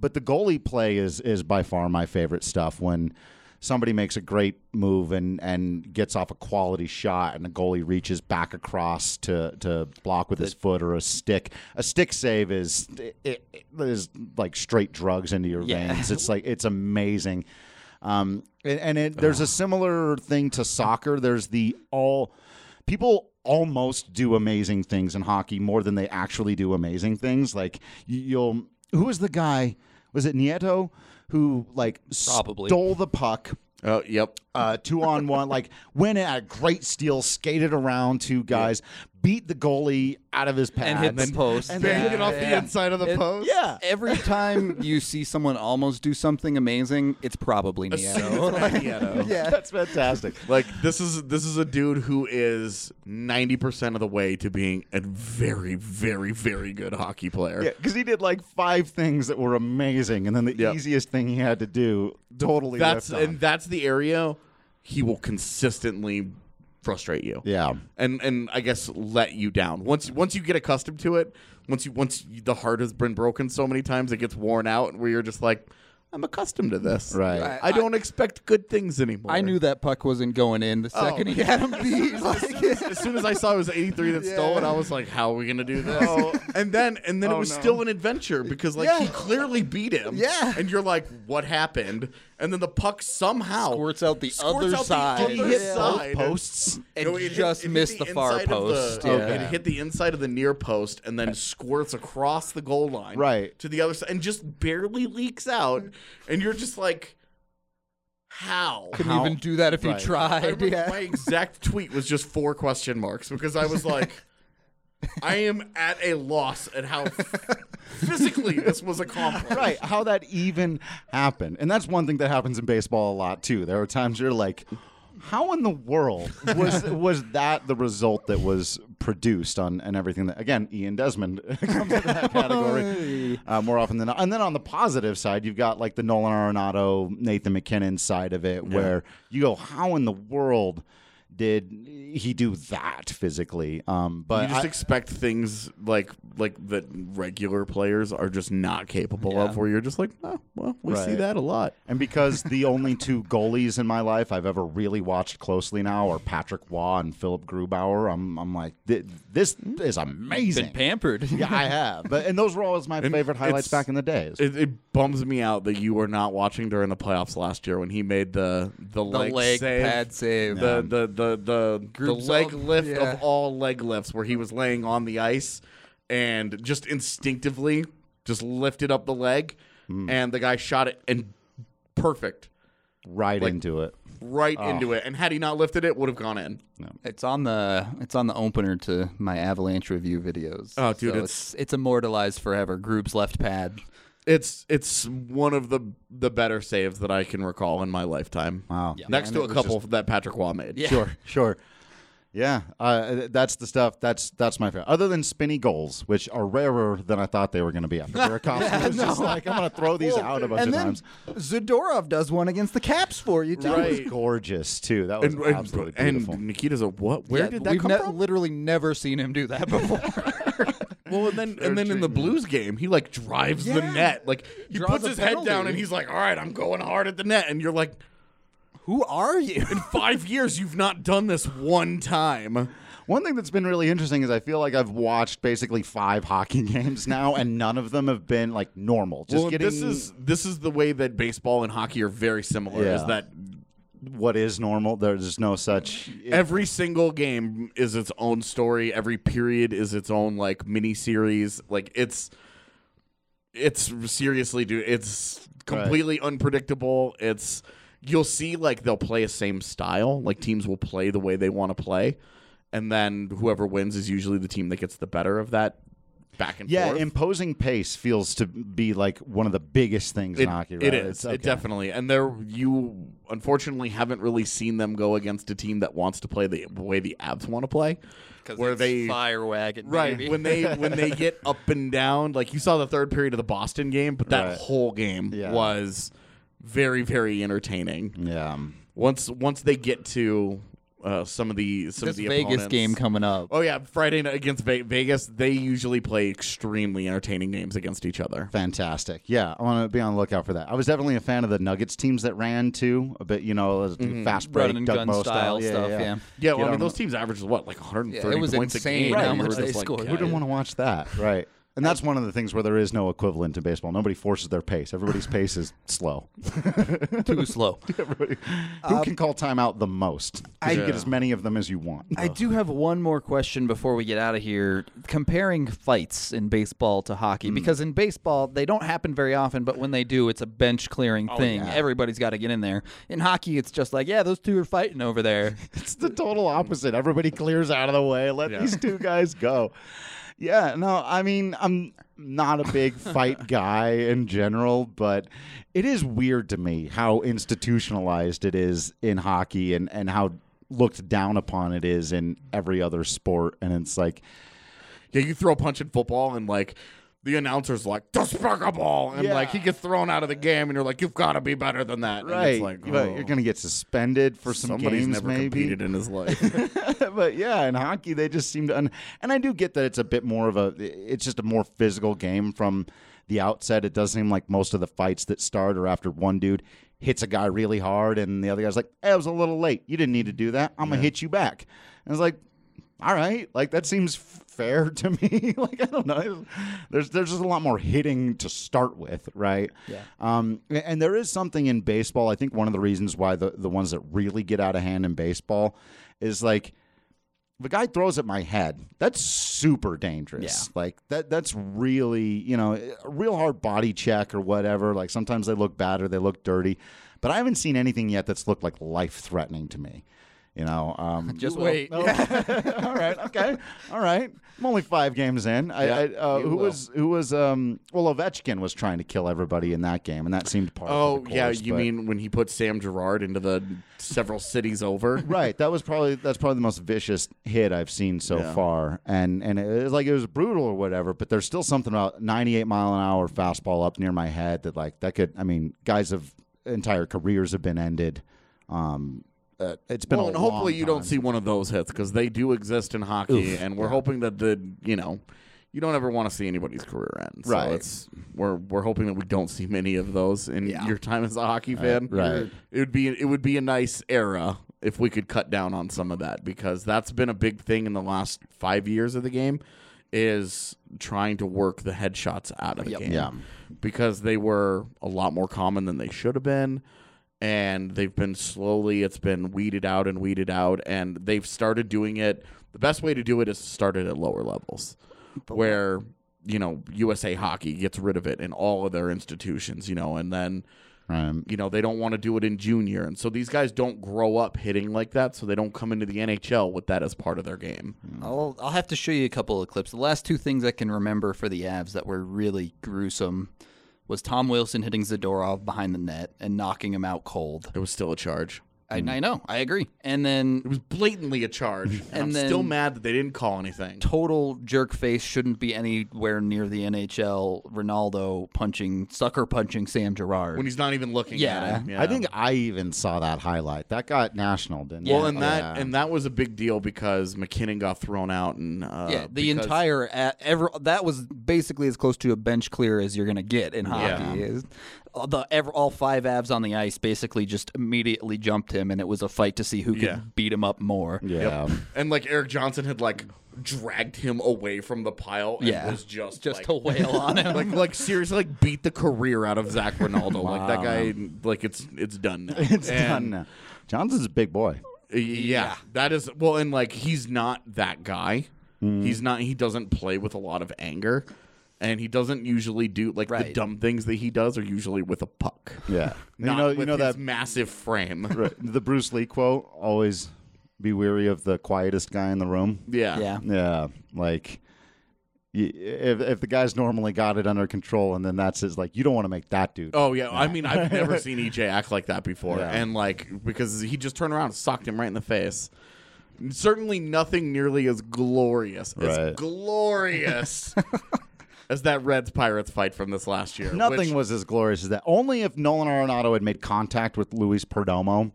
But the goalie play is is by far my favorite stuff when somebody makes a great move and, and gets off a quality shot and the goalie reaches back across to, to block with his foot or a stick. A stick save is it, it is like straight drugs into your Yeah. veins. It's like it's amazing. Um, and and it, there's a similar thing to soccer. There's the all people almost do amazing things in hockey more than they actually do amazing things. Like you- you'll who was the guy? Was it Nieto who like Probably. stole the puck? Oh, yep. uh, two on one, like went at a great steal, skated around two guys, beat the goalie out of his pads, and hit the post. and Bang then- it off the inside of the It- post. Yeah, Every time you see someone almost do something amazing, it's probably Nieto. yeah. that's fantastic. Like this is this is a dude who is ninety percent of the way to being a very, very, very good hockey player. Yeah, because he did like five things that were amazing, and then the Yep. easiest thing he had to do totally. That's and that's the area he will consistently frustrate you. yeah. And and I guess let you down. Once once you get accustomed to it, once you once you, the heart has been broken so many times it gets worn out where you're just like I'm accustomed to this. Right. Right. I don't expect good things anymore. I knew that puck wasn't going in the second he oh. had him beat. Like, as soon as I saw it was 83 that stole it, I was like, "How are we gonna do this?" Oh. And then, and then it Oh, was no. still an adventure because, like, he clearly beat him. Yeah. And you're like, "What happened?" And then the puck somehow Squirts out the squirts other out side. The other he hit both posts? and No, it hit- just it missed the, far inside of the- post. Oh, okay. It hit the inside of the near post and then squirts across the goal line, Right. to the other side, and just barely leaks out. And you're just like, "How?" Couldn't How- even do that if Right. I he tried. remember Yeah. My exact tweet was just four question marks because I was like, I am at a loss at how physically this was accomplished. right how that even happened and that's one thing that happens in baseball a lot too there are times you're like how in the world was was that the result that was produced on and everything that again Ian Desmond comes into that category uh, more often than not. And then on the positive side, you've got like the Nolan Arenado, Nathan MacKinnon side of it, where you go, how in the world did he do that physically? Um, but you just I- expect things like like that regular players are just not capable of. Where you're just like, oh, well, we see that a lot. And because the only two goalies in my life I've ever really watched closely now are Patrick Roy and Philip Grubauer, I'm, I'm like, this is amazing. Been pampered. yeah, I have. But and those were always my favorite highlights back in the days. It, it bums me out that you were not watching during the playoffs last year when he made the the, The leg, leg save, pad save. the the the the, the Group leg zone, lift yeah. of all leg lifts, where he was laying on the ice and just instinctively just lifted up the leg, Hmm. and the guy shot it and perfect right like- into it. right into it. And had he not lifted it, would have gone in. It's on the it's on the opener to my Avalanche review videos. Oh, dude, So it's- it's it's immortalized forever. Group's left pad. It's it's one of the the better saves that I can recall in my lifetime. Wow. Next and to it a was couple that Patrick Roy made. Yeah. Sure, sure. Yeah, uh, that's the stuff. That's that's my favorite. Other than spinny goals, which are rarer than I thought they were going to be. After Burakovsky was just like, I'm going to throw these out a bunch and of then times. Zadorov does one against the Caps for you too. That was Right. gorgeous too. That was And, and, absolutely and beautiful. Nikita's a what? Where Yeah, did that we've come ne- from? literally never seen him do that before. Well, and then and then in the Blues game, he like drives the net. Like he Draws puts a his head down penalty. and he's like, "All right, I'm going hard at the net." And you're like, Who are you? "In five years, you've not done this one time." One thing that's been really interesting is I feel like I've watched basically five hockey games now, and none of them have been like normal. Just well, getting this is this is the way that baseball and hockey are very similar. Is Yeah. that what is normal. There's no such. every single game is its own story. Every period is its own like mini series. Like it's it's seriously dude. It's completely unpredictable. It's you'll see like they'll play a same style. Like teams will play the way they want to play, and then whoever wins is usually the team that gets the better of that back and yeah, forth. imposing pace feels to be like one of the biggest things in hockey. Right? it is. Okay. It definitely. And there, you unfortunately haven't really seen them go against a team that wants to play the way the Avs want to play, where they fire wagon, right baby. when they when they get up and down. Like you saw the third period of the Boston game, but that Right. whole game Yeah. was very very entertaining. Yeah. Once once they get to uh, some of the some this of the Vegas opponents- game coming up. Oh yeah, Friday night against Ve- Vegas. They usually play extremely entertaining games against each other. Fantastic. Yeah, I want to be on the lookout for that. I was definitely a fan of the Nuggets teams that ran too, a bit, you know, fast break, Run and Doug gun Moe style Yeah, stuff, yeah. yeah. Yeah, well, I mean, those teams averages what, like 130 Yeah, it was points a insane game. how and much you're they just like, scored. Who didn't want to watch that? Right. And that's one of the things where there is no equivalent to baseball. Nobody forces their pace. Everybody's pace is slow. Too slow. Everybody, who um, can call timeout the most? 'Cause I- you get as many of them as you want. I do have one more question before we get out of here. Comparing fights in baseball to hockey, hmm. because in baseball they don't happen very often, but when they do, it's a bench clearing oh, thing. Everybody's got to get in there. In hockey, it's just like, yeah, those two are fighting over there. It's the total opposite. Everybody clears out of the way. Let these two guys go. Yeah, no, I mean, I'm not a big fight guy in general, but it is weird to me how institutionalized it is in hockey and, and how looked down upon it is in every other sport. And it's like, Yeah, you throw a punch in football and like the announcer's like despicable, and Yeah. like he gets thrown out of the game, and you're like, you've got to be better than that. And right, it's like, but oh, you're going to get suspended for some somebody's games, never maybe. competed in his life. but yeah, in hockey they just seem to, and, and I do get that it's a bit more of a, it's just a more physical game from the outset. It does seem like most of the fights that start are after one dude hits a guy really hard, and the other guy's like, "Hey, I was a little late. You didn't need to do that. I'm gonna hit you back." And it's like, all right, like that seems fair to me. like I don't know, there's there's just a lot more hitting to start with, right? Yeah. Um, and there is something in baseball. I think one of the reasons why the the ones that really get out of hand in baseball is like. the guy throws at my head, that's super dangerous. Yeah. Like that that's really, you know, a real hard body check or whatever. Like sometimes they look bad or they look dirty. But I haven't seen anything yet that's looked like life threatening to me. You know, um, Just you wait. No. all right, okay, all right. I'm only five games in. I, Yeah, I, uh, who will. was who was um well Ovechkin was trying to kill everybody in that game, and that seemed part. Oh of the Oh yeah, you but- mean when he put Sam Girard into the several cities over? right? That was probably that's probably the most vicious hit I've seen so Yeah. far, and and it was like it was brutal or whatever. But there's still something about 98 mile an hour fastball up near my head that like that could. I mean, guys have entire careers have been ended. Um, uh, it's been Well, and hopefully you don't see one of those hits because they do exist in hockey, and we're hoping that the you know you don't ever want to see anybody's career end. So Right. it's we're we're hoping that we don't see many of those in your time as a hockey fan. right. It would be it would be a nice era if we could cut down on some of that because that's been a big thing in the last five years of the game is trying to work the headshots out of the game. Yeah. Because they were a lot more common than they should have been. And they've been slowly, it's been weeded out and weeded out. And they've started doing it. The best way to do it is to start it at lower levels where, you know, USA Hockey gets rid of it in all of their institutions, you know, and then you know they don't want to do it in junior and so these guys don't grow up hitting like that so they don't come into the nhl with that as part of their game hmm. I'll I'll have to show you a couple of clips. The last two things I can remember for the Avs that were really gruesome was Tom Wilson hitting Zadorov behind the net and knocking him out cold. it was still a charge I, I mm-hmm. know, I agree. And then it was blatantly a charge and, And i'm then- still mad that they didn't call anything total jerk face shouldn't be anywhere near the NHL. Rinaldo punching sucker punching Sam Girard. when he's not even looking Yeah. at him I think I even saw that highlight. That got national, didn't well it? and that Yeah. and that was a big deal because MacKinnon got thrown out and uh, yeah, the because- entire uh, a ever that was basically as close to a bench clear as you're gonna get in hockey. Yeah. Is all the ever all five Avs on the ice basically just immediately jumped him, and it was a fight to see who could Yeah. beat him up more. yeah. and like Erik Johnson had like dragged him away from the pile and Yeah. was just Just like, to wail on him. like like seriously like beat the career out of Zac Rinaldo. Like that guy like it's it's done now. It's And, done now. Johnson's a big boy. Yeah, that is well and like he's not that guy. Mm-hmm. He's not he doesn't play with a lot of anger. And he doesn't usually do like the Right. dumb things that he does are usually with a puck. Yeah. You know, with you know his that massive frame. right, the Bruce Lee quote, always be weary of the quietest guy in the room. Yeah. Yeah. Yeah, like y- if if the guy's normally got it under control and then that's his like you don't want to make that dude. Oh yeah, I mean I've never seen EJ act like that before, Yeah. and like because he just turned around and socked him right in the face. Certainly nothing nearly as glorious, as Right. glorious as that Reds Pirates fight from this last year. Nothing which- was as glorious as that. Only if Nolan Arenado had made contact with Luis Perdomo.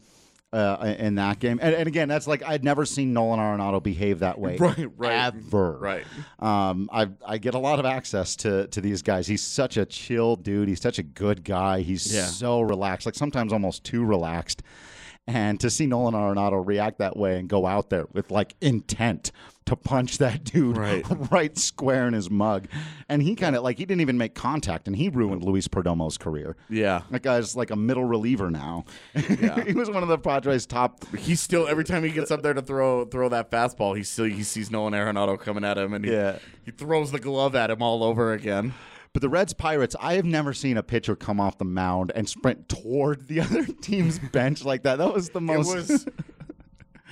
Uh, in that game, and, and again, that's like I'd never seen Nolan Arenado behave that way, Right, right, ever. right. Um, I I get a lot of access to to these guys. He's such a chill dude. He's such a good guy. He's Yeah. so relaxed, like sometimes almost too relaxed. And to see Nolan Arenado react that way and go out there with like intent to punch that dude Right. right square in his mug, and he kind of like he didn't even make contact, and he ruined Luis Perdomo's career. Yeah. That guy's like a middle reliever now. Yeah. he was one of the Padres' top. He's still every time he gets up there to throw throw that fastball, he still he sees Nolan Arenado coming at him, and he, Yeah. he throws the glove at him all over again. But the Reds Pirates, I have never seen a pitcher come off the mound and sprint toward the other team's bench like that. That was the It most. was.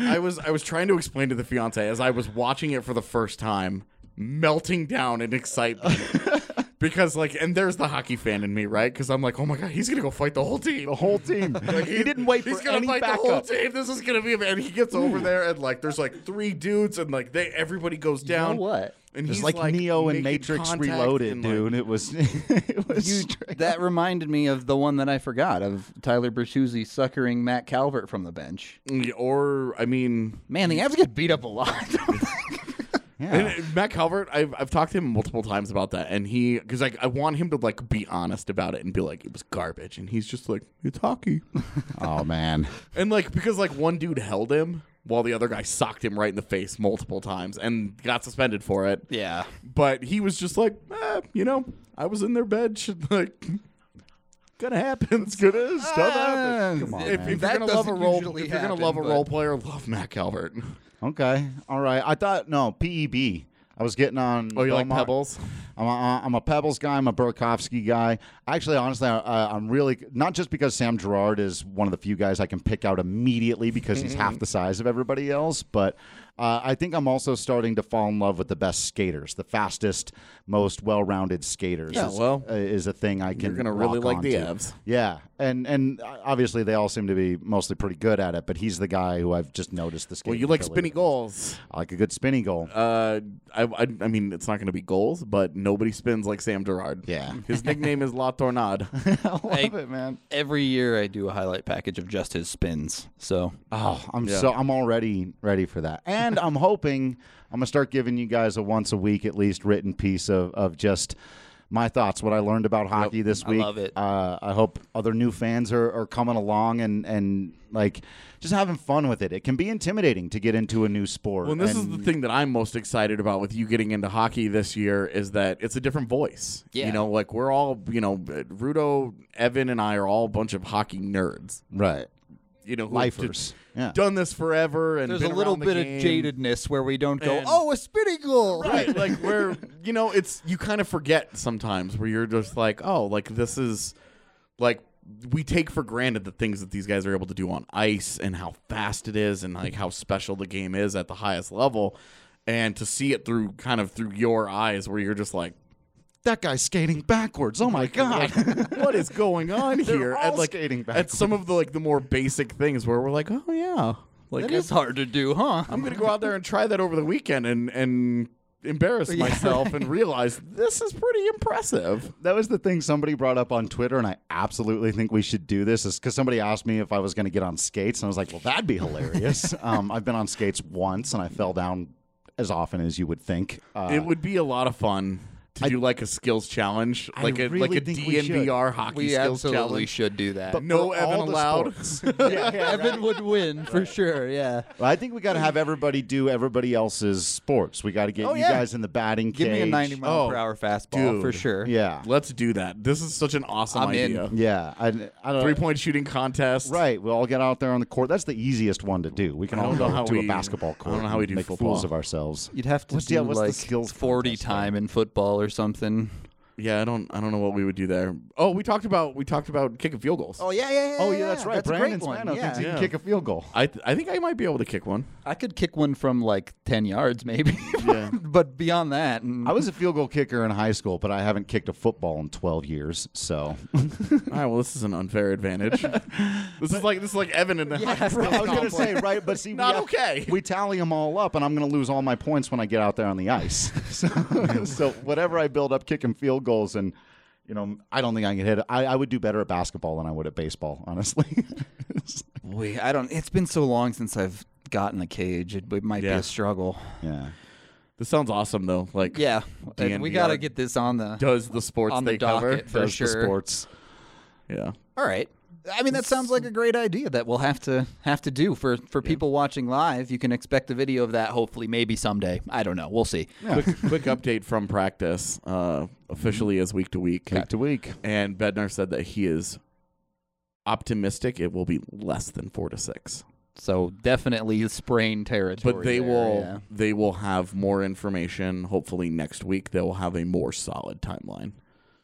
I was I was trying to explain to the fiance as I was watching it for the first time, melting down in excitement. because like, and there's the hockey fan in me, right? Because I'm like, oh my god, he's gonna go fight the whole team. the whole team. Like, he, didn't wait He's gonna fight backup. the whole team. This is gonna be, a man and he gets over there, and like, there's like three dudes, and like they everybody goes down. what? And It was he's like, Neo and Matrix Reloaded, and, like- dude. It was. it was. You, that reminded me of the one that I forgot of Tyler Bertuzzi suckering Matt Calvert from the bench. or I mean, Man, the Avs get beat up a lot. yeah. And uh, Matt Calvert, I've, I've talked to him multiple times about that, and he because like I want him to like be honest about it and be like it was garbage, and he's just like it's hockey, oh man. and like because like one dude held him while the other guy socked him right in the face multiple times and got suspended for it, yeah. but he was just like, eh, you know, I was in their bed. and, like gonna happen, it's gonna stuff happens. Come on, If, man. if you're gonna love a doesn't role, usually if you're gonna happen, love a but- role player, love Matt Calvert. Okay. All right. I thought no PEB. I was getting on. Oh, you like Pebbles? I'm a, I'm a Pebbles guy. I'm a Burakovsky guy. Actually, honestly, I, I'm really not just because Sam Girard is one of the few guys I can pick out immediately because he's half the size of everybody else, but uh, I think I'm also starting to fall in love with the best skaters, the fastest, most well-rounded skaters. Yeah, is, well, uh, is a thing I can. You're gonna really rock like the onto. Avs. Yeah, and and obviously they all seem to be mostly pretty good at it, but he's the guy who I've just noticed the skating. Well, you like ability spinny goals. I like a good spinny goal. Uh, I, I, I mean, it's not going to be goals, but nobody spins like Sam Girard. Yeah. His nickname is La Tornade. I love I- it, man. Every year I do a highlight package of just his spins. So Oh, I'm Yeah. so I'm already ready for that, and I'm hoping I'm gonna start giving you guys a once a week at least written piece of of just my thoughts, what I learned about hockey this week. I love it. Uh, I hope other new fans are, are coming along and and like just having fun with it. It can be intimidating to get into a new sport. Well, and this is the thing that I'm most excited about with you getting into hockey this year is that it's a different voice. Yeah. You know, like we're all, you know, Rudo, Evan, and I are all a bunch of hockey nerds. right You know, who have lifers. Yeah. done this forever and There's been a little bit of jadedness where we don't go, And- oh, a spinning goal. right like where you know it's you kind of forget sometimes where you're just like oh like this is like we take for granted the things that these guys are able to do on ice and how fast it is and like how special the game is at the highest level and to see it through kind of through your eyes where you're just like that guy's skating backwards. Oh my god. what is going on here all at like skating at some of the like the more basic things where we're like oh yeah like that is hard to do, huh? I'm gonna go out there and try that over the weekend and and embarrass myself and realize this is pretty impressive. that was the thing somebody brought up on Twitter, and I absolutely think we should do this. Is because somebody asked me if I was going to get on skates, and I was like, "Well, that'd be hilarious." um, I've been on skates once, and I fell down as often as you would think. Uh, it would be a lot to to do like a skills challenge, I like a really like a think we should. DNVR hockey we skills absolutely challenge. should do that. but no Evan all the allowed. sports. Evan would win for sure. Yeah. Well, I think we got to have everybody do everybody else's sports. We got to get Oh, you yeah. guys in the batting Give cage. me a 90 mile Oh, per hour fastball for sure. Yeah, Let's do that. This is such an awesome I'm in. idea. yeah. I, I don't Three point shooting contest. Right, we'll all get out there on the court. That's the easiest one to do. We can all don't go know to we- a basketball court. I don't know how we do make football. fools of ourselves. You'd have to What's- do yeah, what's the like skills 40 contest time in football or something. Yeah, I don't I don't know what we would do there. Oh, we talked about we talked about kicking field goals. Oh yeah, yeah, yeah. Oh yeah, that's right. That's a Brandon great one. Spano Yeah. thinks he Yeah. can kick a field goal. I th- I think I might be able to kick one. I could kick one from like 10 yards, maybe. Yeah. But beyond that, mm, I was a field goal kicker in high school, but I haven't kicked a football in 12 years. So All right, well, this is an unfair advantage. this is like this is like Evan in the high school I was going to say right, but see, Not we okay. We tally them all up, and I'm going to lose all my points when I get out there on the ice. so, so whatever I build up kicking field goals, and you know, I don't think I can hit it. I, I would do better at basketball than I would at baseball, honestly. we, I don't. It's been so long since I've gotten a cage. It, it might be Yeah. a struggle. yeah. This sounds awesome though. Like Yeah, and we DNVR got to get this on the does the sports on they the cover. docket for Does sure. the sports. Yeah. All right. I mean, that sounds like a great idea that we'll have to have to do for for people watching live. You can expect a video of that. Hopefully, maybe someday. I don't know. We'll see. quick, quick update from practice. Uh, officially as week to week. Week to week. And Bednar said that he is optimistic it will be less than four to six. So definitely sprain territory. But they there, will yeah. they will have more information. Hopefully next week they will have a more solid timeline.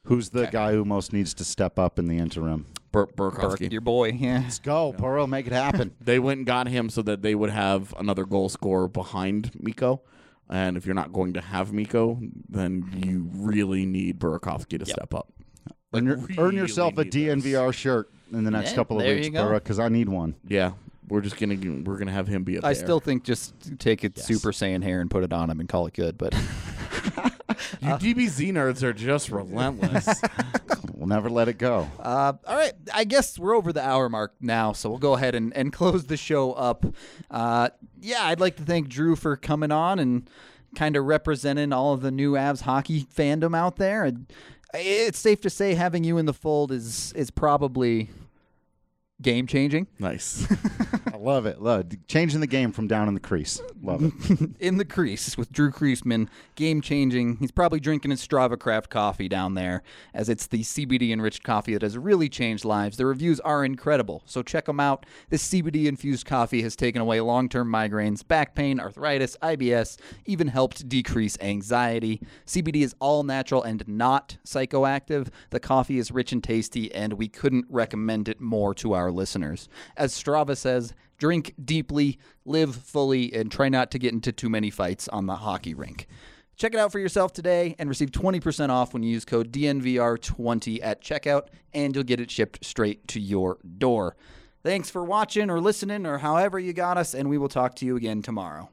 Who's the guy who most needs to step up in the interim? Bur- Burke, Burkowski. your boy. Yeah. Let's go, Burrow. Make it happen. They went and got him so that they would have another goal scorer behind Mikko. And if you're not going to have Mikko, then you really need Burakovsky to step up. earn, your, earn yourself a need this. DNVR shirt in the next Yeah, couple of weeks, you because I need one. Yeah, we're just gonna we're gonna have him be a. I bear. still think just take it Super Saiyan hair and put it on him and call it good. But you DBZ nerds are just relentless. We'll never let it go. Uh, all right, I guess we're over the hour mark now, so we'll go ahead and, and close the show up. Uh, yeah, I'd like to thank Drew for coming on and kind of representing all of the new Avs hockey fandom out there. And it's safe to say having you in the fold is is probably game changing. nice. love it. Love it. Changing the game from down in the crease. Love it. in the crease with Drew Creasman, game changing. He's probably drinking his Strava Craft coffee down there, as it's the CBD enriched coffee that has really changed lives. The reviews are incredible, so check them out. This CBD infused coffee has taken away long term migraines, back pain, arthritis, IBS, even helped decrease anxiety. CBD is all natural and not psychoactive. The coffee is rich and tasty, and we couldn't recommend it more to our listeners. As Strava says, drink deeply, live fully, and try not to get into too many fights on the hockey rink. Check it out for yourself today and receive 20% off when you use code DNVR20 at checkout, and you'll get it shipped straight to your door. Thanks for watching or listening or however you got us, and we will talk to you again tomorrow.